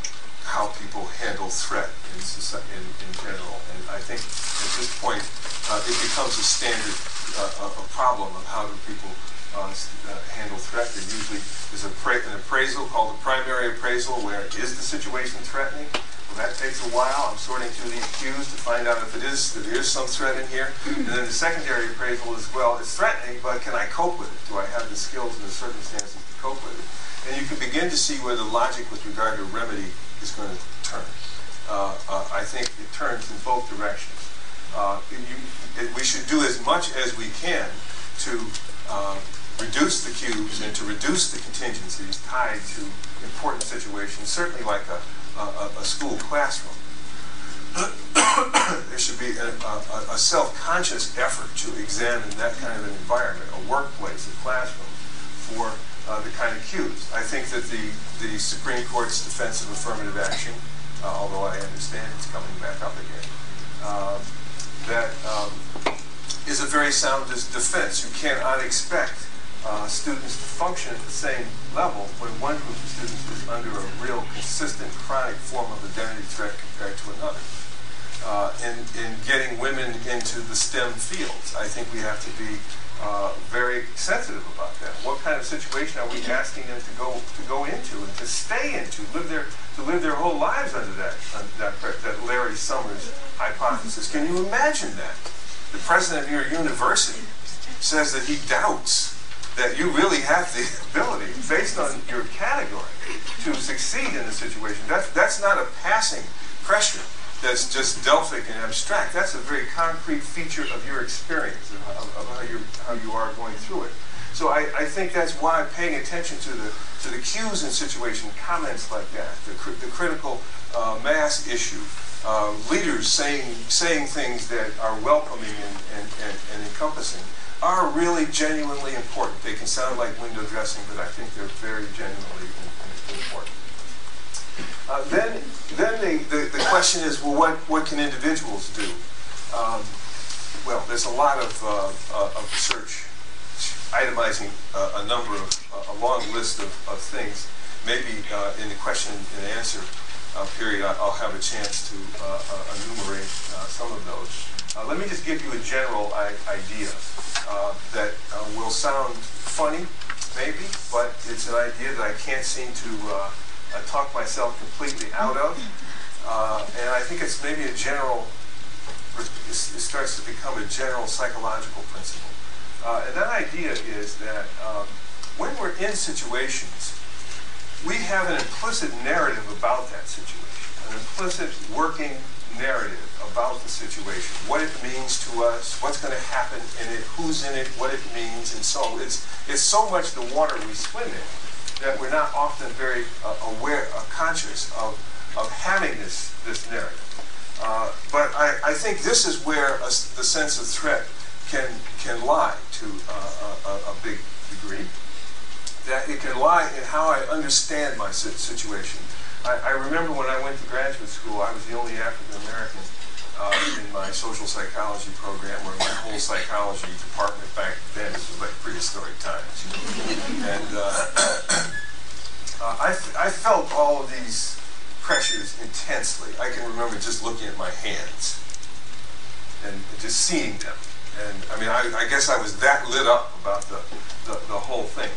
how people handle threat in, in, in general, and I think at this point uh, it becomes a standard uh, a problem of how do people uh, uh, handle threat. There usually is an appraisal called the primary appraisal, where is the situation threatening? Well, that takes a while. I'm sorting through the cues to find out if it is, if there is some threat in here. And then the secondary appraisal is, well, it's threatening, but can I cope with it? Do I have the skills and the circumstances to cope with it? And you can begin to see where the logic with regard to remedy is going to turn. Uh, uh, I think it turns in both directions. Uh, you, it, we should do as much as we can to uh, reduce the cues and to reduce the contingencies tied to important situations, certainly like a a, a school classroom. there should be a, a, a self-conscious effort to examine that kind of an environment, a workplace, a classroom, for uh, the kind of cues. I think that the, the Supreme Court's defense of affirmative action, uh, although I understand it's coming back up again, uh, that um, is a very sound defense. You cannot expect uh, students to function at the same level when one group of students is under a real consistent chronic form of identity threat compared to another. Uh, in, in getting women into the STEM fields, I think we have to be uh, very sensitive about that. What kind of situation are we asking them to go to go into and to stay into, live their to live their whole lives under that under that, that Larry Summers hypothesis? Can you imagine that? The president of your university says that he doubts that you really have the ability, based on your category, to succeed in the situation. That's, that's not a passing pressure that's just Delphic and abstract. That's a very concrete feature of your experience, of, of how, you how you are going through it. So I, I think that's why paying attention to the, to the cues in situation, comments like that, the, the critical uh, mass issue, uh, leaders saying, saying things that are welcoming and, and, and, and encompassing, are really genuinely important. They can sound like window dressing, but I think they're very genuinely important. Uh, then then the, the, the, question is, well, what, what can individuals do? Um, well, there's a lot of, uh, uh, of research itemizing uh, a number of, a long list of, of things. Maybe uh, in the question and answer uh, period, I'll have a chance to enumerate some of those. let me just give you a general idea uh, that uh, will sound funny, maybe, but it's an idea that I can't seem to uh, talk myself completely out of. Uh, and I think it's maybe a general, it starts to become a general psychological principle. Uh, and that idea is that um, when we're in situations, we have an implicit narrative about that situation, an implicit working narrative about the situation, what it means to us, what's going to happen in it, who's in it, what it means, and so it's it's so much the water we swim in that we're not often very uh, aware, uh, conscious of of having this this narrative. Uh, but I, I think this is where a, the sense of threat can can lie to uh, a, a, big degree. That it can lie in how I understand my situation. I, I remember when I went to graduate school, I was the only African American uh, in my social psychology program, or my whole psychology department back then. This was like prehistoric times. And uh, uh, I, I felt all of these pressures intensely. I can remember just looking at my hands and just seeing them. And I mean, I, I guess I was that lit up about the, the, the whole thing.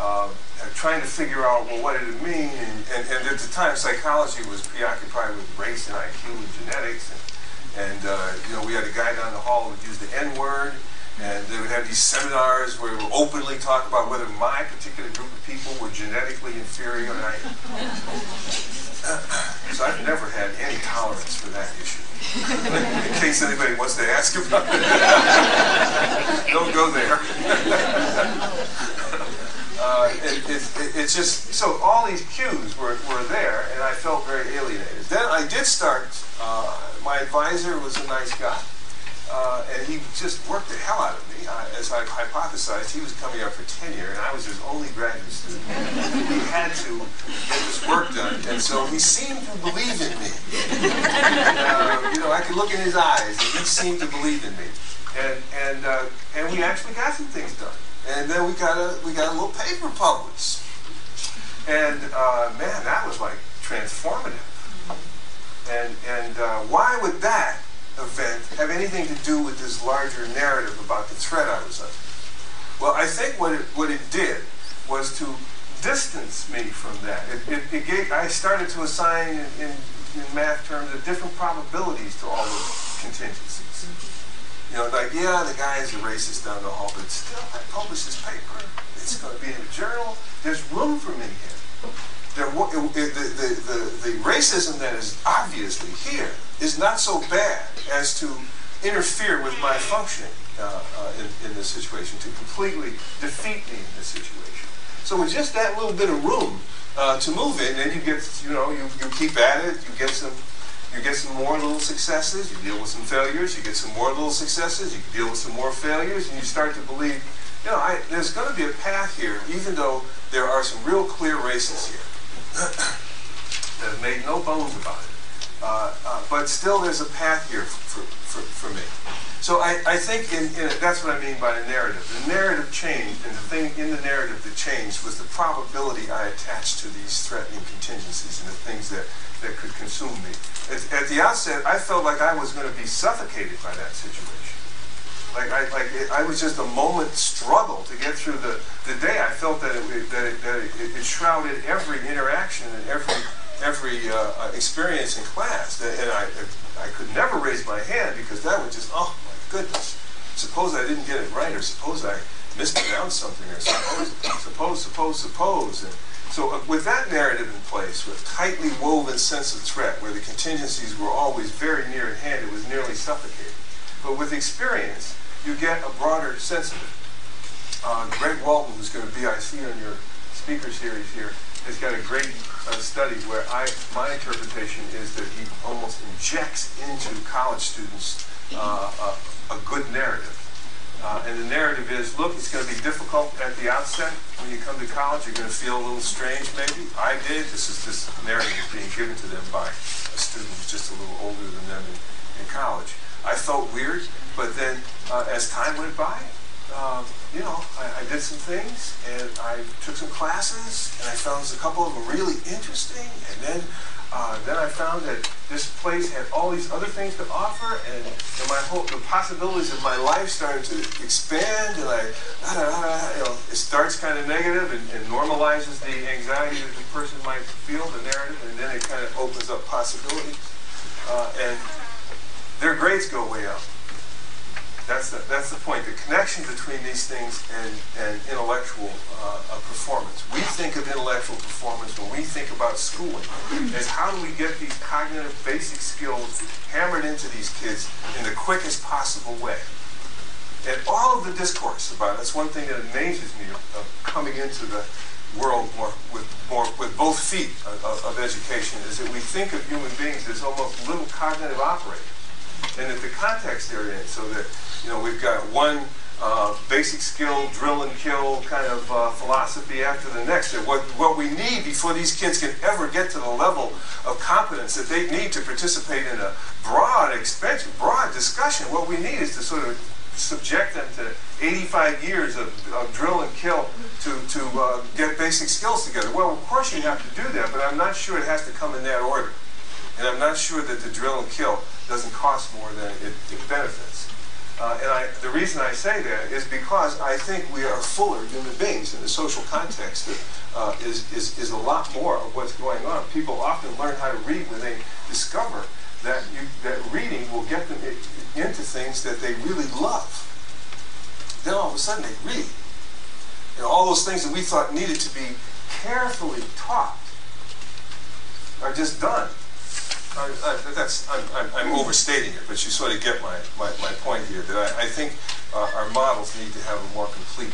Uh, trying to figure out, well, what did it mean? And, and, and, at the time, psychology was preoccupied with race and IQ and genetics. And, and uh, you know, we had a guy down the hall who used the N-word, and they would have these seminars where we would openly talk about whether my particular group of people were genetically inferior. And I, so I've never had any tolerance for that issue. In case anybody wants to ask about it. Don't go there. uh, it, it, it, it's just, so all these cues were, were there, and I felt very alienated. Then I did start, uh, my advisor was a nice guy. Uh, and he just worked the hell out of me. Uh, as I hypothesized, he was coming up for tenure, and I was his only graduate student. he had to get this work done, and so he seemed to believe in me. uh, you know, I could look in his eyes, and he seemed to believe in me. And and uh, and we actually got some things done. And then we got a we got a little paper published. And uh, man, that was like transformative. And and uh, why would that event have anything to do with this larger narrative about the threat I was under? Well, I think what it, what it did was to distance me from that. It, it, it gave, I started to assign in, in, in math terms the different probabilities to all those contingencies. You know, like, yeah, the guy is a racist down the hall, but still, I published this paper. It's going to be in a journal. There's room for me here there, the, the, the, the racism that is obviously here is not so bad as to interfere with my functioning uh, uh, in, in this situation, to completely defeat me in this situation. So with just that little bit of room uh, to move in, then you get, you know, you, you keep at it, you get some you get some more little successes, you deal with some failures, you get some more little successes, you deal with some more failures, and you start to believe, you know, I, there's going to be a path here, even though there are some real clear races here that have made no bones about it. Uh, uh, but still, there's a path here for, for, for me. So I, I think in, in that's what I mean by the narrative. The narrative changed, and the thing in the narrative that changed was the probability I attached to these threatening contingencies and the things that, that could consume me. At, at the outset, I felt like I was going to be suffocated by that situation. Like I, like it, I was just a moment struggle to get through the, the day. I felt that it, that it, that it, it shrouded every interaction and every every uh, uh experience in class. And I, I could never raise my hand because that would just, oh goodness. Suppose I didn't get it right, or suppose I mispronounced something, or suppose, suppose, suppose, suppose. And so uh, with that narrative in place, with tightly woven sense of threat, where the contingencies were always very near at hand, it was nearly suffocating. But with experience, you get a broader sense of it. Uh, Greg Walton, who's going to be, I see on your speaker series here, has got a great uh, study where I, my interpretation is that he almost injects into college students uh, a, good narrative. Uh, and the narrative is, look, it's going to be difficult at the outset. When you come to college, you're going to feel a little strange, maybe. I did. This is this narrative is being given to them by a student who's just a little older than them in, in college. I felt weird, but then uh, as time went by, uh, you know, I, I, did some things and I took some classes and I found a couple of them really interesting. And then, uh, then I found that this place had all these other things to offer, and, and my whole the possibilities of my life started to expand. And I, you know, it starts kind of negative and, and normalizes the anxiety that the person might feel, the narrative, and then it kind of opens up possibilities. Uh, and their grades go way up. That's the, that's the point. The connection between these things and, and intellectual uh, uh, performance. We think of intellectual performance when we think about schooling as how do we get these cognitive basic skills hammered into these kids in the quickest possible way. And all of the discourse about it, that's one thing that amazes me of, of coming into the world more with more with both feet of, of, education is that we think of human beings as almost little cognitive operators and that the context they're in, so that you know we've got one uh, basic skill, drill and kill kind of uh, philosophy after the next. That what what we need before these kids can ever get to the level of competence that they need to participate in a broad, expansion, broad discussion. What we need is to sort of subject them to 85 years of, of drill and kill to, to uh, get basic skills together. Well, of course you have to do that, but I'm not sure it has to come in that order. And I'm not sure that the drill and kill doesn't cost more than it, it benefits. Uh, and I, the reason I say that is because I think we are fuller human beings in the social context that uh, is, is, is a lot more of what's going on. People often learn how to read when they discover that, you, that reading will get them into things that they really love. Then all of a sudden they read. And all those things that we thought needed to be carefully taught are just done I, I, that's I'm, I'm, I'm, overstating it, but you sort of get my, my, my point here. That I, I think uh, our models need to have a more complete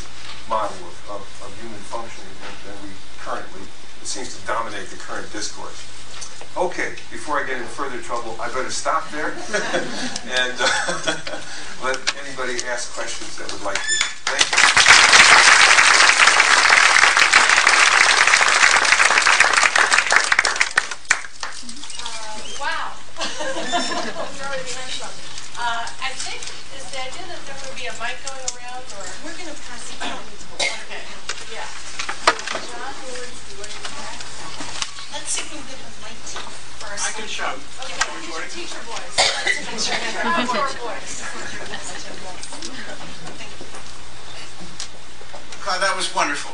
model of, of, of human functioning than, than we currently. It seems to dominate the current discourse. Okay, before I get in further trouble, I better stop there and uh, let anybody ask questions that would like to. Thank you. Uh, I think, is the idea that there would be a mic going around, or? We're gonna pass it on. Okay, yeah. John, you, Let's see if we can get the mic to you first. I can show. Okay, Recording. teacher voice. Teacher voice. Uh, that was wonderful.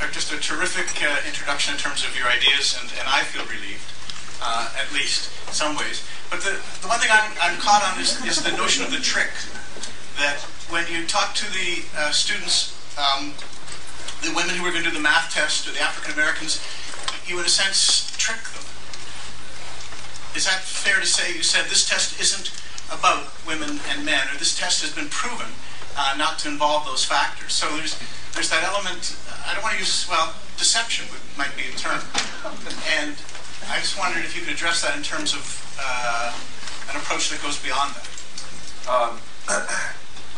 Uh, just a terrific uh, introduction in terms of your ideas, and, and I feel relieved, uh, at least in some ways. But the, the one thing I'm, I'm caught on is, is the notion of the trick. That when you talk to the uh, students, um, the women who are going to do the math test, or the African Americans, you in a sense trick them. Is that fair to say? You said this test isn't about women and men, or this test has been proven uh, not to involve those factors. So there's there's that element. I don't want to use well, deception might be a term, and I just wondered if you could address that in terms of uh, an approach that goes beyond that. Um,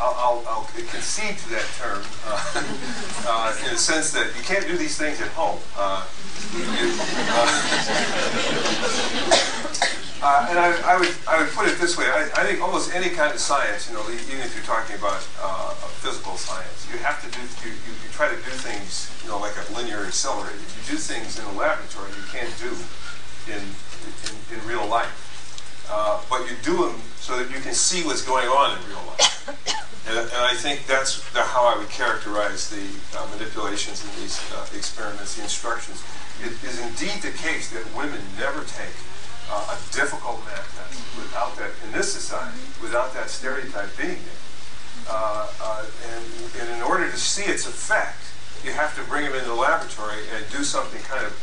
I'll, I'll, I'll, concede to that term uh, uh, in the sense that you can't do these things at home. Uh, uh, and I, I, would, I would put it this way. I, I, think almost any kind of science, you know, even if you're talking about uh, physical science, you have to do, you, you, you, try to do things, you know, like a linear accelerator. You do things in a laboratory you can't do in, in, in real life. Uh, but you do them so that you can see what's going on in real life. And, and I think that's the, how I would characterize the uh, manipulations in these uh, experiments, the instructions. It is indeed the case that women never take uh, a difficult math test without that, in this society, without that stereotype being there. Uh, uh, and, and in order to see its effect, you have to bring them into the laboratory and do something kind of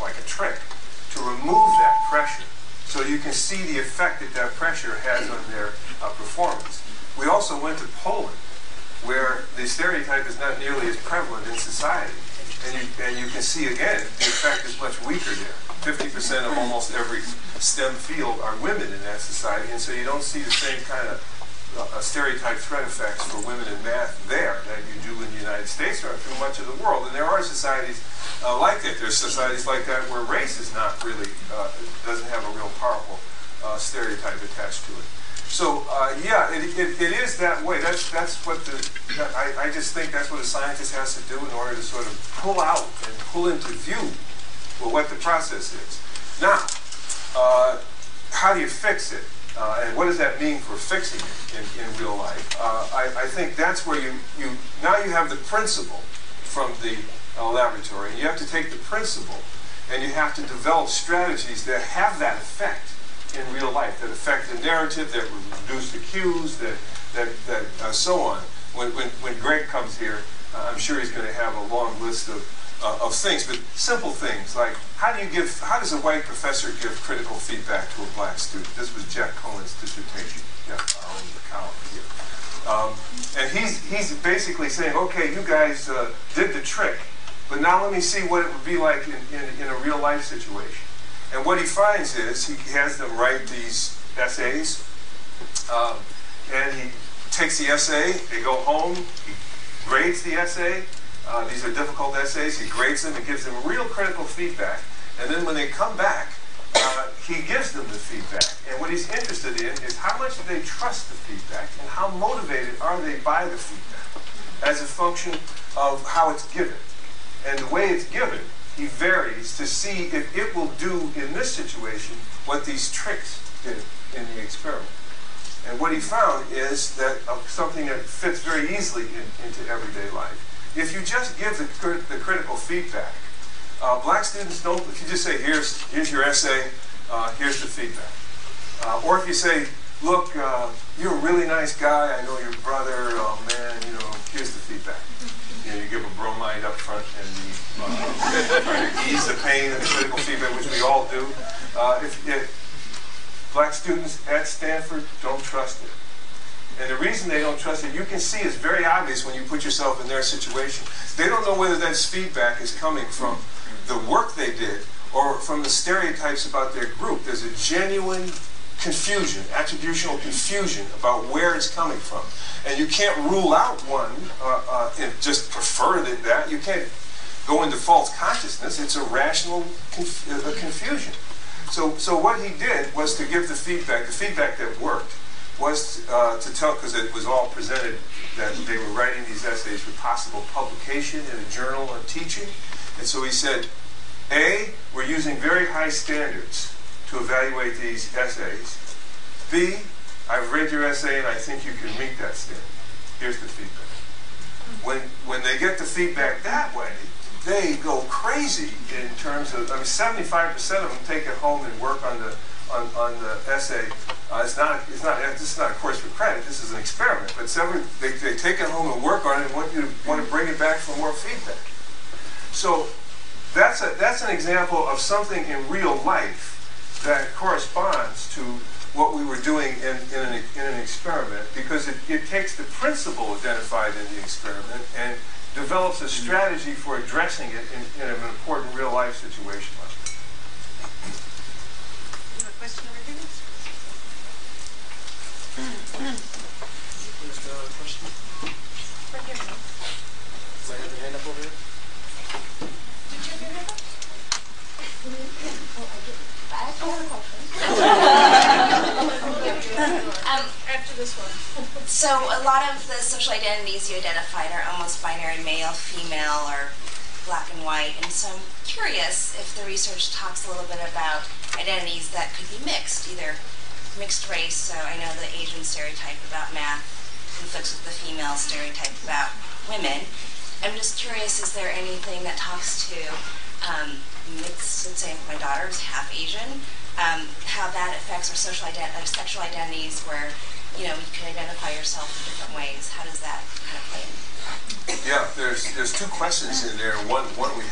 like a trick to remove that pressure so you can see the effect that that pressure has on their uh, performance. We also went to Poland, where the stereotype is not nearly as prevalent in society. And you, and you can see again, the effect is much weaker there. 50% of almost every STEM field are women in that society, and so you don't see the same kind of uh, stereotype threat effects for women in math there that you do in the United States or through much of the world. And there are societies uh, like that. There's societies like that where race is not really, uh, doesn't have a real powerful uh, stereotype attached to it. So uh, yeah, it, it, it is that way. That's that's what the I, I just think that's what a scientist has to do in order to sort of pull out and pull into view well, what the process is. Now, uh, how do you fix it? Uh, and what does that mean for fixing it in, in real life? Uh, I, I, think that's where you, you now you have the principle from the uh, laboratory. And you have to take the principle and you have to develop strategies that have that effect in real life, that affect the narrative, that reduce the cues, that, that, that uh, so on. When, when, when Greg comes here, uh, I'm sure he's going to have a long list of, uh, of things, but simple things like how do you give, how does a white professor give critical feedback to a black student? This was Jack Cohen's dissertation. Here. Um, and he's, he's basically saying, okay, you guys uh, did the trick. But now let me see what it would be like in, in, in a real life situation. And what he finds is he has them write these essays, um, and he takes the essay, they go home, he grades the essay. Uh, these are difficult essays. He grades them and gives them real critical feedback. And then when they come back, uh, he gives them the feedback. And what he's interested in is how much do they trust the feedback and how motivated are they by the feedback as a function of how it's given. And the way it's given, he varies to see if it will do in this situation what these tricks did in the experiment. And what he found is that uh, something that fits very easily in, into everyday life. If you just give the, the critical feedback, uh, black students don't, if you just say, here's, here's your essay, uh, here's the feedback. Uh, or if you say, look, uh, you're a really nice guy, I know your brother, oh man, you know, here's the feedback you know, you give a bromide up front and you uh, ease the pain and the critical feedback, which we all do. Uh, if, if, Black students at Stanford don't trust it. And the reason they don't trust it, you can see, is very obvious when you put yourself in their situation. They don't know whether that feedback is coming from the work they did or from the stereotypes about their group. There's a genuine confusion, attributional confusion about where it's coming from. And you can't rule out one uh, uh, and just prefer that. You can't go into false consciousness. It's a rational conf- uh, confusion. So, so what he did was to give the feedback, the feedback that worked was uh, to tell, because it was all presented that they were writing these essays for possible publication in a journal on teaching. And so he said, A, we're using very high standards to evaluate these essays. B, I've read your essay and I think you can meet that standard. Here's the feedback. When, when they get the feedback that way, they go crazy in terms of, I mean, 75% of them take it home and work on the, on, on the essay. Uh, it's not, it's not, this is not a course for credit, this is an experiment. But seven, they, they take it home and work on it and want you to want to bring it back for more feedback. So that's, a, that's an example of something in real life that corresponds to what we were doing in, in, an, in an experiment because it, it takes the principle identified in the experiment and develops a strategy for addressing it in, in an important real life situation like that. You have a question over here? Who's got a question? Right here. Might have your hand up over here. Did you have your hand up? Um, After this one. so a lot of the social identities you identified are almost binary male, female, or black and white. And so I'm curious if the research talks a little bit about identities that could be mixed, either mixed race. So I know the Asian stereotype about math conflicts with the female stereotype about women. I'm just curious, is there anything that talks to um, mixed, let's say my daughter is half Asian, um, how that affects our social ident- uh, sexual identities where, you know, you can identify yourself in different ways. How does that kind of play in? Yeah, there's there's two questions in there. One one we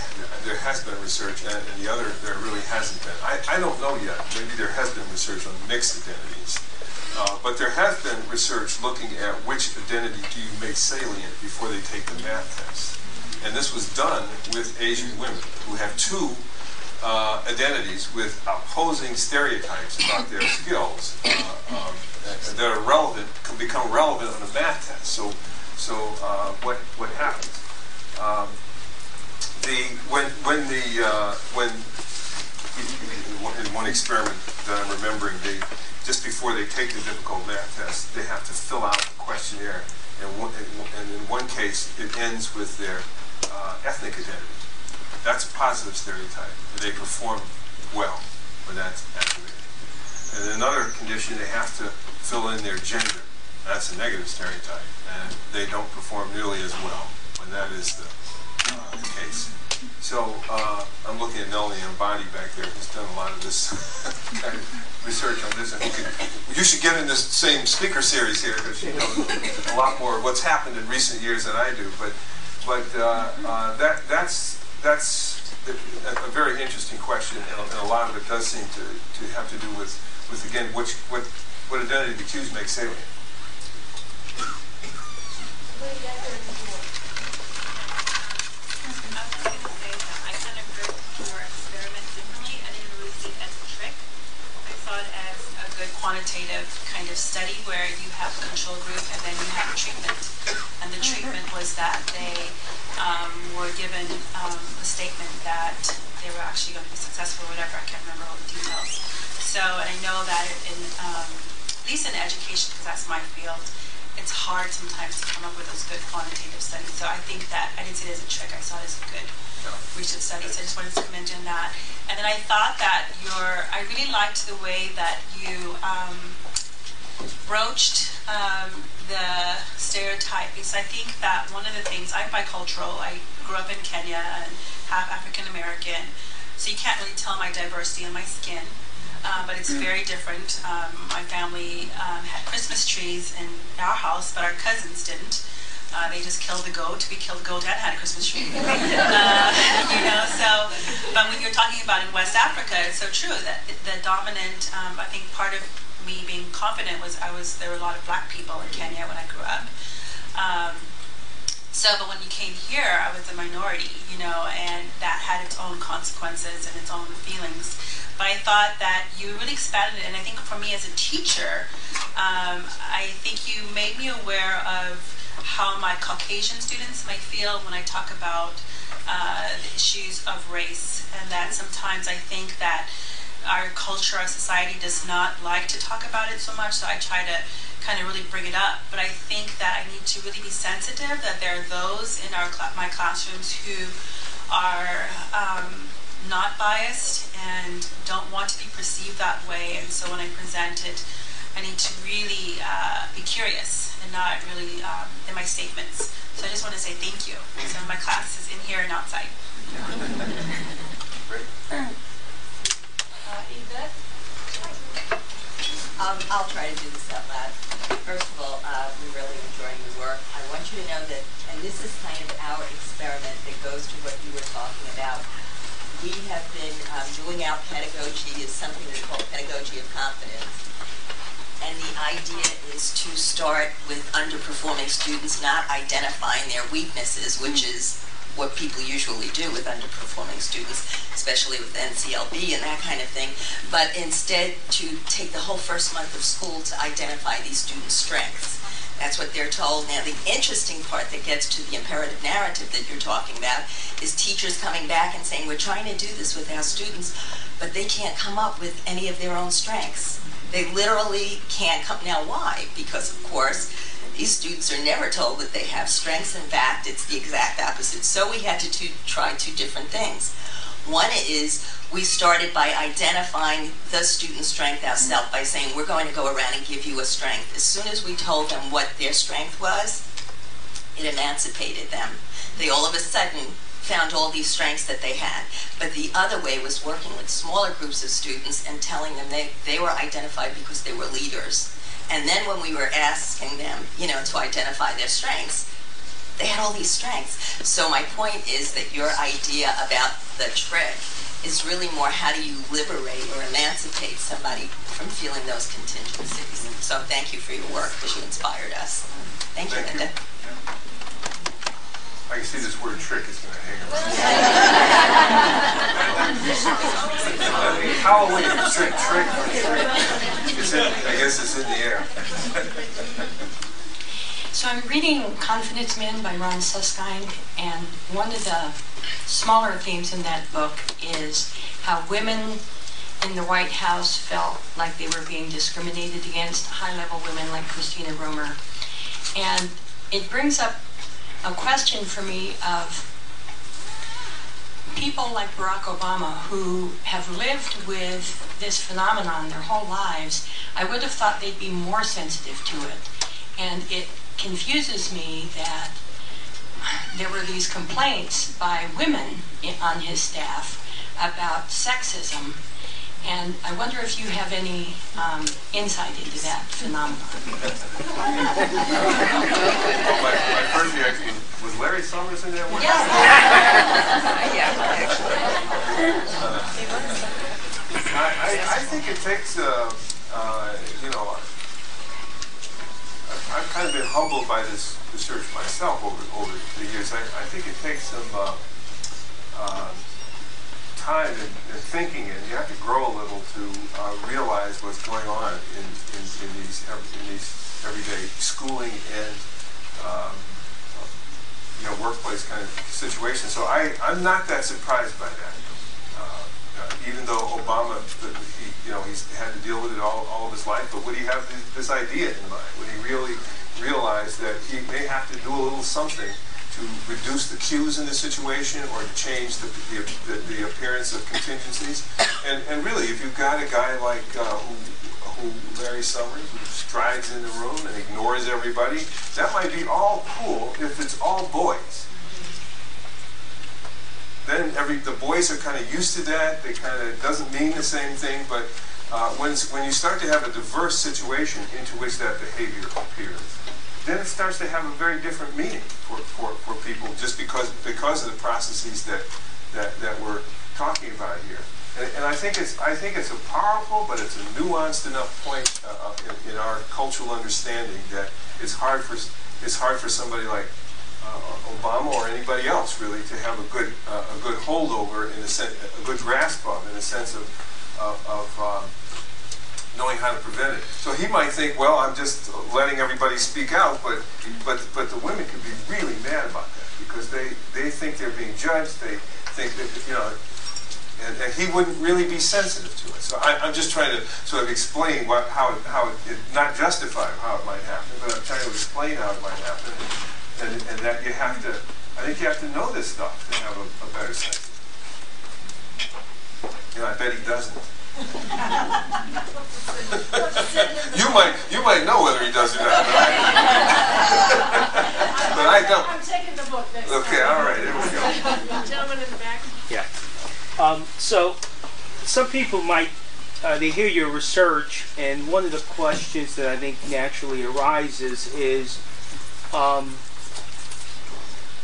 there has been research, and, and the other there really hasn't been. I, I don't know yet. Maybe there has been research on mixed identities, uh, but there has been research looking at which identity do you make salient before they take the math test, and this was done with Asian women who have two uh, identities with opposing stereotypes about their skills uh, um, that are relevant can become relevant on a math test. So, so uh, what what happens? Um, the when when the uh, when in one- experiment that I'm remembering, they just before they take the difficult math test, they have to fill out a questionnaire, and, one, and in one case, it ends with their uh, ethnic identity. That's a positive stereotype. They perform well when that's activated. And another condition, they have to fill in their gender. That's a negative stereotype, and they don't perform nearly as well when that is the, uh, the case. So uh, I'm looking at Nalini Ambady back there, who's done a lot of this kind of research on this, and could, you should get in this same speaker series here because she knows a lot more of what's happened in recent years than I do. But but uh, uh, that that's that's a, a very interesting question, and a, lot of it does seem to, to have to do with with again which what what identity the cues make salient. Quantitative kind of study where you have a control group and then you have treatment. And the treatment was that they um, were given um, a statement that they were actually going to be successful or whatever. I can't remember all the details. So, and I know that in, um, at least in education, because that's my field, it's hard sometimes to come up with those good quantitative studies. So I think that I didn't see it as a trick. I saw it as a good research study. So I just wanted to mention that. And then I thought that your, I really liked the way that you um, broached um, the stereotype because I think that one of the things I'm bicultural. I grew up in Kenya and half African American, so you can't really tell my diversity in my skin. Uh, but it's very different. Um, my family um, had Christmas trees in our house, but our cousins didn't. Uh, they just killed the goat. We killed the goat and had a Christmas tree. uh, you know, so, but when you're talking about in West Africa, it's so true that the dominant, um, I think part of me being confident was I was, there were a lot of black people in Kenya when I grew up. Um, so, but when you came here, I was a minority, you know, and that had its own consequences and its own feelings. But I thought that you really expanded it, and I think for me as a teacher, um, I think you made me aware of how my Caucasian students might feel when I talk about uh, the issues of race, and that sometimes I think that our culture, our society does not like to talk about it so much, so I try to kind of really bring it up. But I think that I need to really be sensitive that there are those in our cl- my classrooms who are um, not biased and don't want to be perceived that way. And so when I present it, I need to really uh, be curious and not really um, in my statements. So I just want to say thank you. So my class is in here and outside. Great. Uh? Um, I'll try to do this out loud. First of all, uh, we're really enjoying the work. I want you to know that, and this is kind of our experiment that goes to what you were talking about. We have been um, doing our pedagogy is something we call pedagogy of confidence. And the idea is to start with underperforming students, not identifying their weaknesses, which is what people usually do with underperforming students, especially with NCLB and that kind of thing, but instead to take the whole first month of school to identify these students' strengths. That's what they're told. Now, the interesting part that gets to the imperative narrative that you're talking about is teachers coming back and saying, We're trying to do this with our students, but they can't come up with any of their own strengths. They literally can't come. Now, why? Because, of course, these students are never told that they have strengths. In fact, it's the exact opposite. So we had to try two different things. One is we started by identifying the student's strength ourselves by saying we're going to go around and give you a strength. As soon as we told them what their strength was, it emancipated them. They all of a sudden found all these strengths that they had. But the other way was working with smaller groups of students and telling them they, they were identified because they were leaders. And then when we were asking them, you know, to identify their strengths, they had all these strengths. So my point is that your idea about the trick is really more how do you liberate or emancipate somebody from feeling those contingencies. So thank you for your work because you inspired us. Thank you, Thank you. Linda. I can see this word trick is going to hang around. Halloween, trick, trick, trick. It's in, I guess it's in the air. So I'm reading Confidence Men by Ron Suskind, and one of the smaller themes in that book is how women in the White House felt like they were being discriminated against, high-level women like Christina Romer. And it brings up a question for me of people like Barack Obama who have lived with this phenomenon their whole lives, I would have thought they'd be more sensitive to it. And it confuses me that there were these complaints by women on his staff about sexism. And I wonder if you have any um, insight into that phenomenon. My, my first reaction was, Larry Summers in that one? I, I, I think it takes, uh, uh, you know, I've, I've kind of been humbled by this research myself over, over the years. I, I think it takes some uh, uh, time and, and thinking, and you have to grow a little to uh, realize what's going on in, in, in these in these everyday schooling and um, you know workplace kind of situations. So I I'm not that surprised by that. Uh, uh, even though Obama, he, you know, he's had to deal with it all, all of his life, but would he have this, idea in mind? Would he really realize that he may have to do a little something reduce the cues in the situation or to change the, the, the, appearance of contingencies? And, and really, if you've got a guy like uh, who, who Larry Summers, who strides in the room and ignores everybody, that might be all cool if it's all boys then every the boys are kind of used to that. They kind of doesn't mean the same thing, but uh, when when you start to have a diverse situation into which that behavior appears, then it starts to have a very different meaning for, for, for people just because because of the processes that that, that we're talking about here. And, and I think it's I think it's a powerful, but it's a nuanced enough point uh, in, in our cultural understanding that it's hard for it's hard for somebody like uh, Obama or anybody else really to have a good uh, a good holdover in a sense, a good grasp of in a sense of of, of uh, knowing how to prevent it. So he might think, well, I'm just letting everybody speak out, but but but the women could be really mad about that because they they think they're being judged. They think that you know. And, and he wouldn't really be sensitive to it. So I, I'm just trying to sort of explain what, how, it, how it, it, not justify how it might happen, but I'm trying to explain how it might happen, and, and, and that you have to, I think you have to know this stuff to have a, a better sense. Know, I bet he doesn't. You might you might know whether he does or not, but I, but I don't. I'm taking the book next Okay, time. all right, there we go. Gentleman in the back. Yeah. Um, so, some people might, uh, they hear your research, and one of the questions that I think naturally arises is um,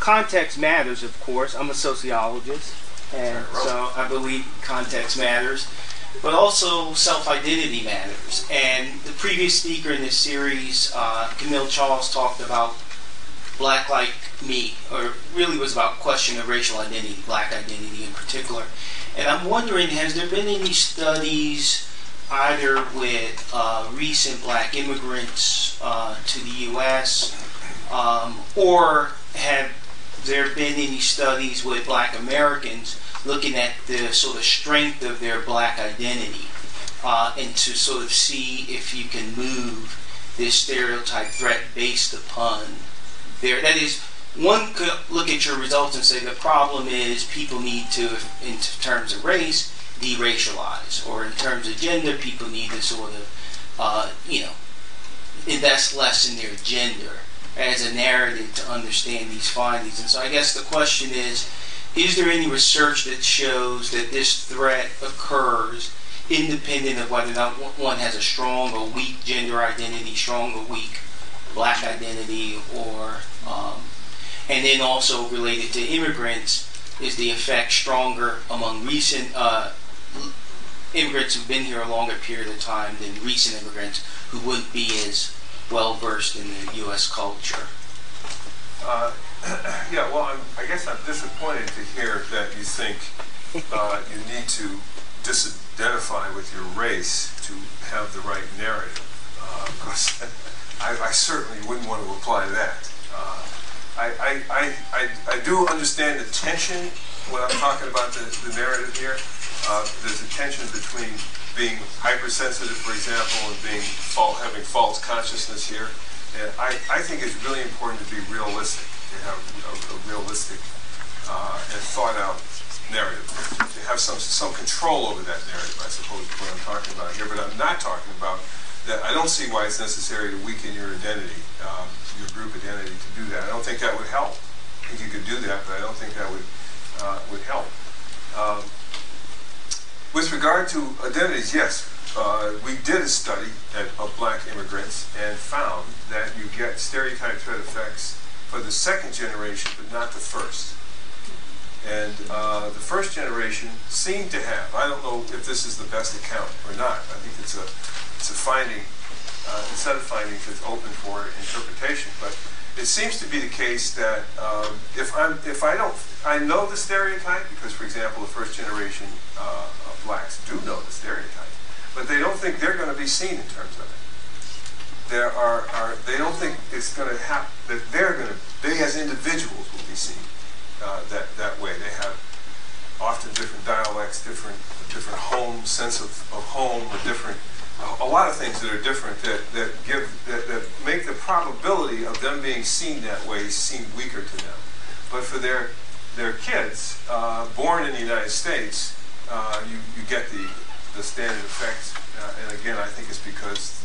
context matters, of course. I'm a sociologist, and so I believe context matters. But also self identity matters. And the previous speaker in this series, uh, Camille Charles, talked about black like me, or really was about question of racial identity, black identity in particular. And I'm wondering, has there been any studies either with uh, recent black immigrants uh, to the U.S. Um, or have there been any studies with black Americans looking at the sort of strength of their black identity uh, and to sort of see if you can move this stereotype threat based upon their, that is, one could look at your results and say the problem is people need to, in terms of race, de-racialize, or in terms of gender, people need to sort of, uh, you know, invest less in their gender as a narrative to understand these findings. And so I guess the question is, is there any research that shows that this threat occurs independent of whether or not one has a strong or weak gender identity, strong or weak black identity, or um, and then also related to immigrants, is the effect stronger among recent uh, immigrants who've been here a longer period of time than recent immigrants who wouldn't be as well versed in the U.S. culture? Uh, yeah, well, I'm, I guess I'm disappointed to hear that you think uh, you need to disidentify with your race to have the right narrative. Because I, I certainly wouldn't want to apply that. Uh, I, I, I, I, do understand the tension when I'm talking about the, the narrative here. Uh, there's a tension between being hypersensitive, for example, and being having false consciousness here. And I, I think it's really important to be realistic, to have a, a realistic uh, and thought out narrative, to have some some control over that narrative. I suppose is what I'm talking about here. But I'm not talking about that. I don't see why it's necessary to weaken your identity, um, your group identity, to do that. I don't think that would help. I think you could do that, but I don't think that would uh, would help. Um, with regard to identities, yes, uh, we did a study at, of black immigrants and found that you get stereotype threat effects for the second generation, but not the first. And uh, the first generation seemed to have, I don't know if this is the best account or not, I think it's a, it's a finding, uh, a set of findings that's open for interpretation, but it seems to be the case that um, if I'm, if I don't, I know the stereotype because, for example, the first generation uh, of blacks do know the stereotype, but they don't think they're going to be seen in terms of it. There are, are they don't think it's going to happen that they're going to, they as individuals will be seen uh, that that way. They have often different dialects, different different home sense of, of home, or different a lot of things that are different that, that give that, that make the probability of them being seen that way seem weaker to them. But for their their kids uh, born in the United States, uh, you, you get the the standard effects. Uh, and again, I think it's because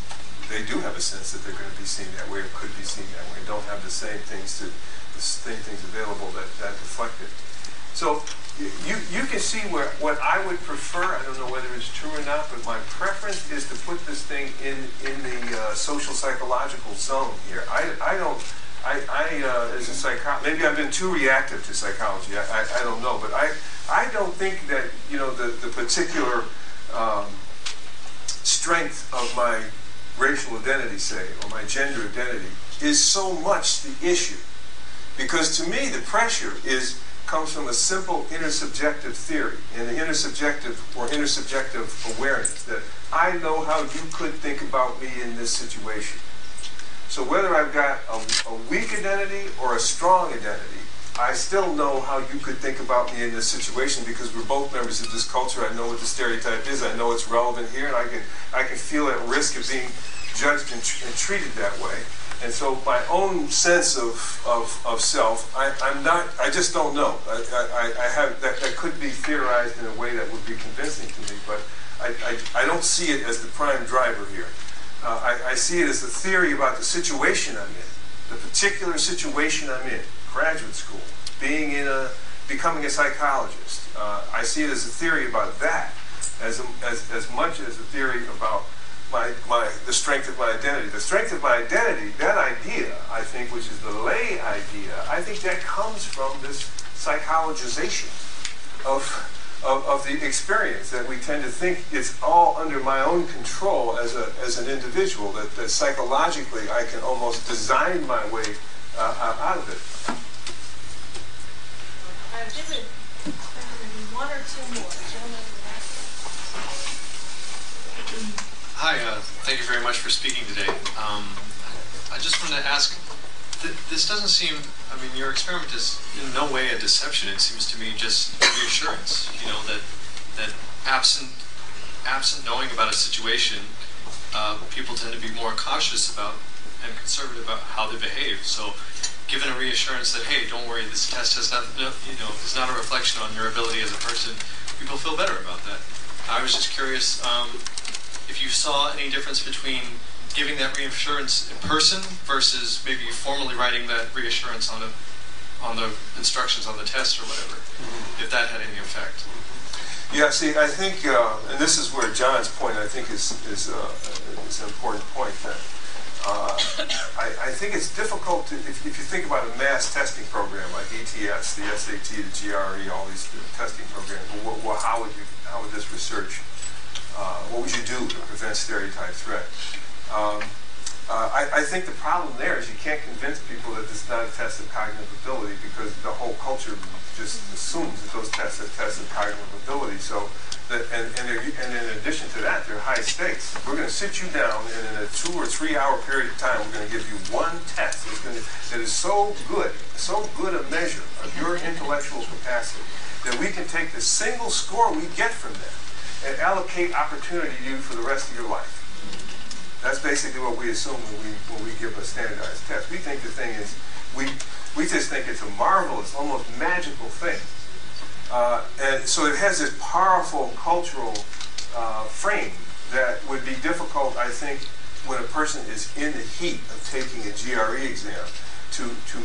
they do have a sense that they're going to be seen that way or could be seen that way. and Don't have the same things to the same things available that that reflect it. So you, you can see where, what I would prefer, I don't know whether it's true or not, but my preference is to put this thing in, in the uh, social psychological zone here. I, I don't, I, I uh, as a maybe I've been too reactive to psychology, I, I, I don't know, but I, I don't think that, you know, the, the particular um, strength of my racial identity, say, or my gender identity, is so much the issue. Because to me, the pressure is comes from a simple intersubjective theory and the intersubjective or intersubjective awareness that I know how you could think about me in this situation. So whether I've got a, a weak identity or a strong identity, I still know how you could think about me in this situation because we're both members of this culture. I know what the stereotype is. I know it's relevant here, and I can I can feel at risk of being judged and, and treated that way. And so my own sense of, of, of self, I, I'm not, I just don't know. I, I, I have, that, that could be theorized in a way that would be convincing to me, but I, I, I don't see it as the prime driver here. Uh, I, I see it as a theory about the situation I'm in, the particular situation I'm in, graduate school, being in a, becoming a psychologist. Uh, I see it as a theory about that, as, a, as, as much as a theory about my, my, the strength of my identity. The strength of my identity, that idea, I think, which is the lay idea, I think that comes from this psychologization of, of, of the experience that we tend to think it's all under my own control as, a, as an individual, that, that psychologically I can almost design my way uh, out of it. Hi, uh, thank you very much for speaking today. Um, I just wanted to ask, th this doesn't seem, I mean, your experiment is in no way a deception. It seems to me just reassurance, you know, that, that absent, absent knowing about a situation, uh, people tend to be more cautious about and conservative about how they behave. So given a reassurance that, hey, don't worry, this test has not, you know, is not a reflection on your ability as a person, people feel better about that. I was just curious, um, if you saw any difference between giving that reassurance in person versus maybe formally writing that reassurance on the on the instructions on the test or whatever, mm-hmm. if that had any effect. Yeah, see, I think, uh, and this is where John's point, I think, is is, uh, is an important point. That uh, I, I, think it's difficult to, if, if, you think about a mass testing program like ETS, the SAT, the GRE, all these testing programs. Well, well, how would you, how would this research uh, what would you do to prevent stereotype threat? Um, uh, I, I, think the problem there is you can't convince people that this is not a test of cognitive ability because the whole culture just assumes that those tests are tests of cognitive ability. So, that, and, and, and, in addition to that, they're high stakes. We're going to sit you down, and in a two or three hour period of time, we're going to give you one test that's going to, that is so good, so good a measure of your intellectual capacity that we can take the single score we get from that and allocate opportunity to you for the rest of your life. That's basically what we assume when we when we give a standardized test. We think the thing is we we just think it's a marvelous, almost magical thing. Uh, and so it has this powerful cultural uh, frame that would be difficult, I think, when a person is in the heat of taking a GRE exam to, to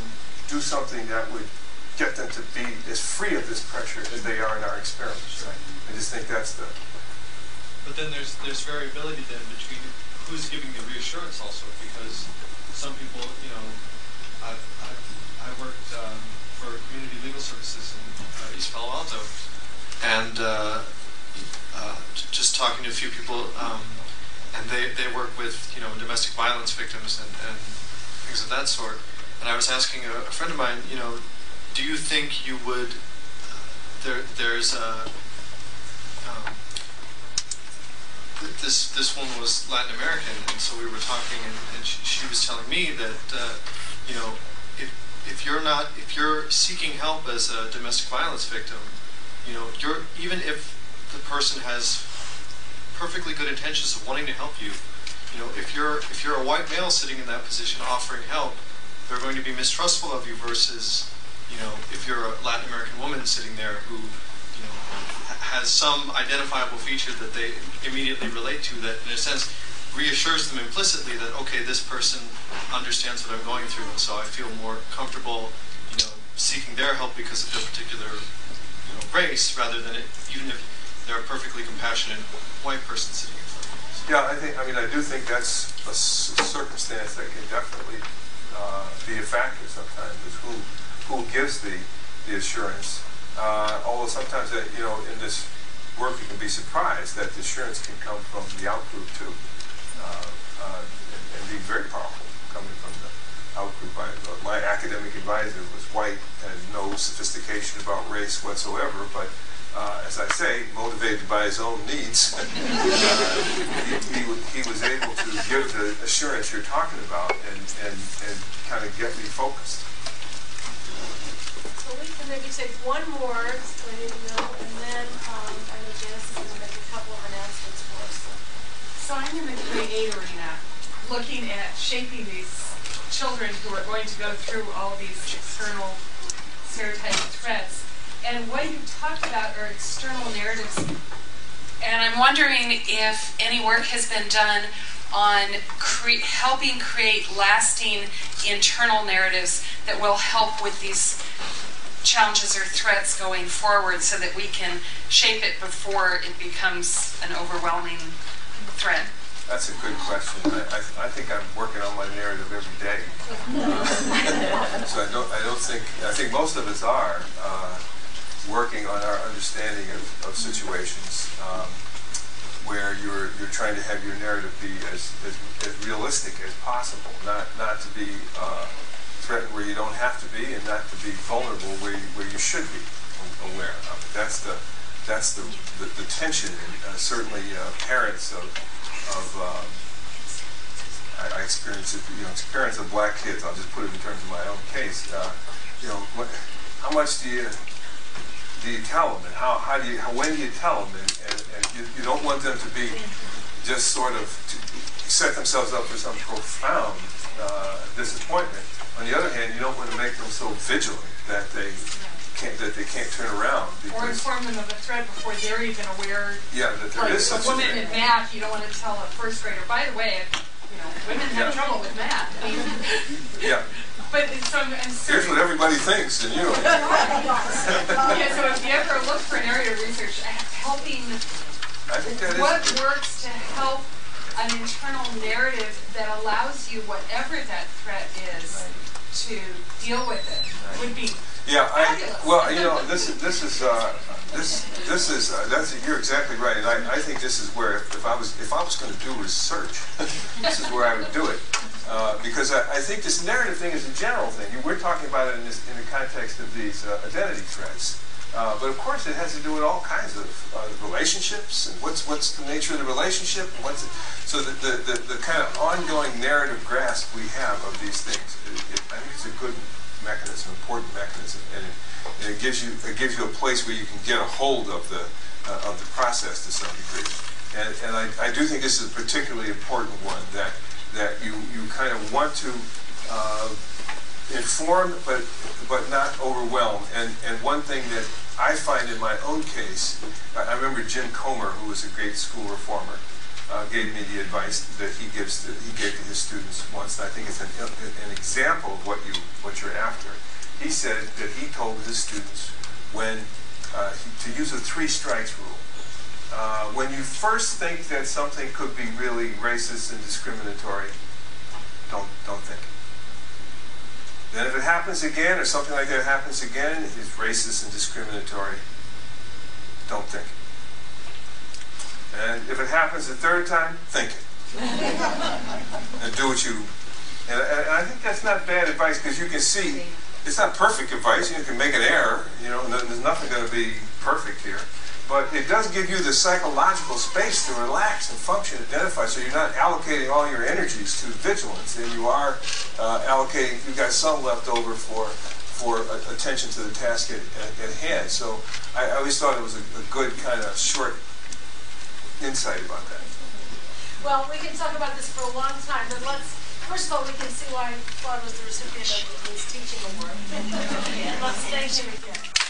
do something that would get them to be as free of this pressure as they are in our experiments. Right? I just think that's the but then there's there's variability then between who's giving the reassurance also because some people, you know, I've, I've I worked um, for community legal services in uh, East Palo Alto, and uh, uh, just talking to a few people, um, and they, they work with you know domestic violence victims and, and things of that sort. And I was asking a, a friend of mine, you know, do you think you would uh, there there's a this this one was Latin American, and so we were talking, and, and she, she, was telling me that uh, you know if if you're not if you're seeking help as a domestic violence victim, you know you're even if the person has perfectly good intentions of wanting to help you, you know if you're if you're a white male sitting in that position offering help, they're going to be mistrustful of you versus you know if you're a Latin American woman sitting there who has some identifiable feature that they immediately relate to that, in a sense, reassures them implicitly that, okay, this person understands what I'm going through, and so I feel more comfortable, you know, seeking their help because of their particular, you know, race rather than it, even if they're a perfectly compassionate white person sitting in front of you. So- Yeah, I think, I mean, I do think that's a circumstance that can definitely uh, be a factor sometimes, is who, who gives the, the assurance. Uh, Although sometimes, uh, you know, in this work, you can be surprised that the assurance can come from the out-group too. Uh, uh, and and be very powerful coming from the out-group. I- My academic advisor was white, and no sophistication about race whatsoever, but uh, as I say, motivated by his own needs, he, he, he was able to give the assurance you're talking about and, and, and kind of get me focused. So we can maybe take one more, so to and then, um, I know Janice is gonna make a couple of announcements for us. So I'm in the grade eight arena, looking at shaping these children who are going to go through all these external stereotyped threats. And what you talked about are external narratives. And I'm wondering if any work has been done on cre- helping create lasting internal narratives that will help with these challenges or threats going forward so that we can shape it before it becomes an overwhelming threat. That's a good question. I, I, I think I'm working on my narrative every day. Uh, so I don't, I don't think, I think most of us are uh, working on our understanding of, of situations um, where you're, you're trying to have your narrative be as, as, as realistic as possible, not, not to be uh, threatened where you don't have to be and not to be vulnerable where you, where you should be aware of it. That's the, that's the, the, the tension, and uh, certainly uh, parents of, of um, I, I experience it, you know, experience of black kids. I'll just put it in terms of my own case. Uh, you know, what, how much do you do you tell them, and how, how do you how, when do you tell them, and, and, and you, you don't want them to be just sort of set themselves up for some profound uh, disappointment. On the other hand, you don't want to make them so vigilant that they can't that they can't turn around Or inform them of a threat before they're even aware. yeah, that there Like is such a woman in math, you don't want to tell a first grader, by the way, you know, women have Yeah. trouble with math. I mean, Yeah, But some, and here's what everybody thinks, and you yeah, so if you ever look for an area of research, uh, helping, I think that is. what works to help an internal narrative that allows you, whatever that threat is, to deal with it, would be Yeah, I, well, you know, this is, this is, uh, this, this is, uh, that's, you're exactly right, and I, I think this is where, if I was, if I was gonna do research, this is where I would do it. Uh, because I, I think this narrative thing is a general thing. We're talking about it in this, in the context of these uh, identity threats. Uh, but of course, it has to do with all kinds of uh, relationships and what's what's the nature of the relationship and what's it, so the, the, the, the kind of ongoing narrative grasp we have of these things. It, it, I think it's a good mechanism, important mechanism, and it, it gives you it gives you a place where you can get a hold of the uh, of the process to some degree. And, and I, I do think this is a particularly important one that that you, you kind of want to uh, inform but but not overwhelm. And and one thing that I find in my own case, I I remember Jim Comer, who was a great school reformer, uh, gave me the advice that he gives to, he gave to his students once. And I think it's an, an example of what you what you're after. He said that he told his students when uh, to use a three strikes rule. Uh, when you first think that something could be really racist and discriminatory, don't don't think it. Then if it happens again, or something like that happens again, it's racist and discriminatory, don't think it. And if it happens a third time, think it. and do what you. And, and I think that's not bad advice because you can see it's not perfect advice. You can make an error. You know, there's nothing going to be perfect here. But it does give you the psychological space to relax and function, identify, so you're not allocating all your energies to vigilance, and you are uh, allocating. You've got some left over for for attention to the task at, at, at hand. So I, I always thought it was a, a good kind of short insight about that. Well, we can talk about this for a long time, but let's, first of all, we can see why Claude was the recipient of his teaching award. Let's thank him again.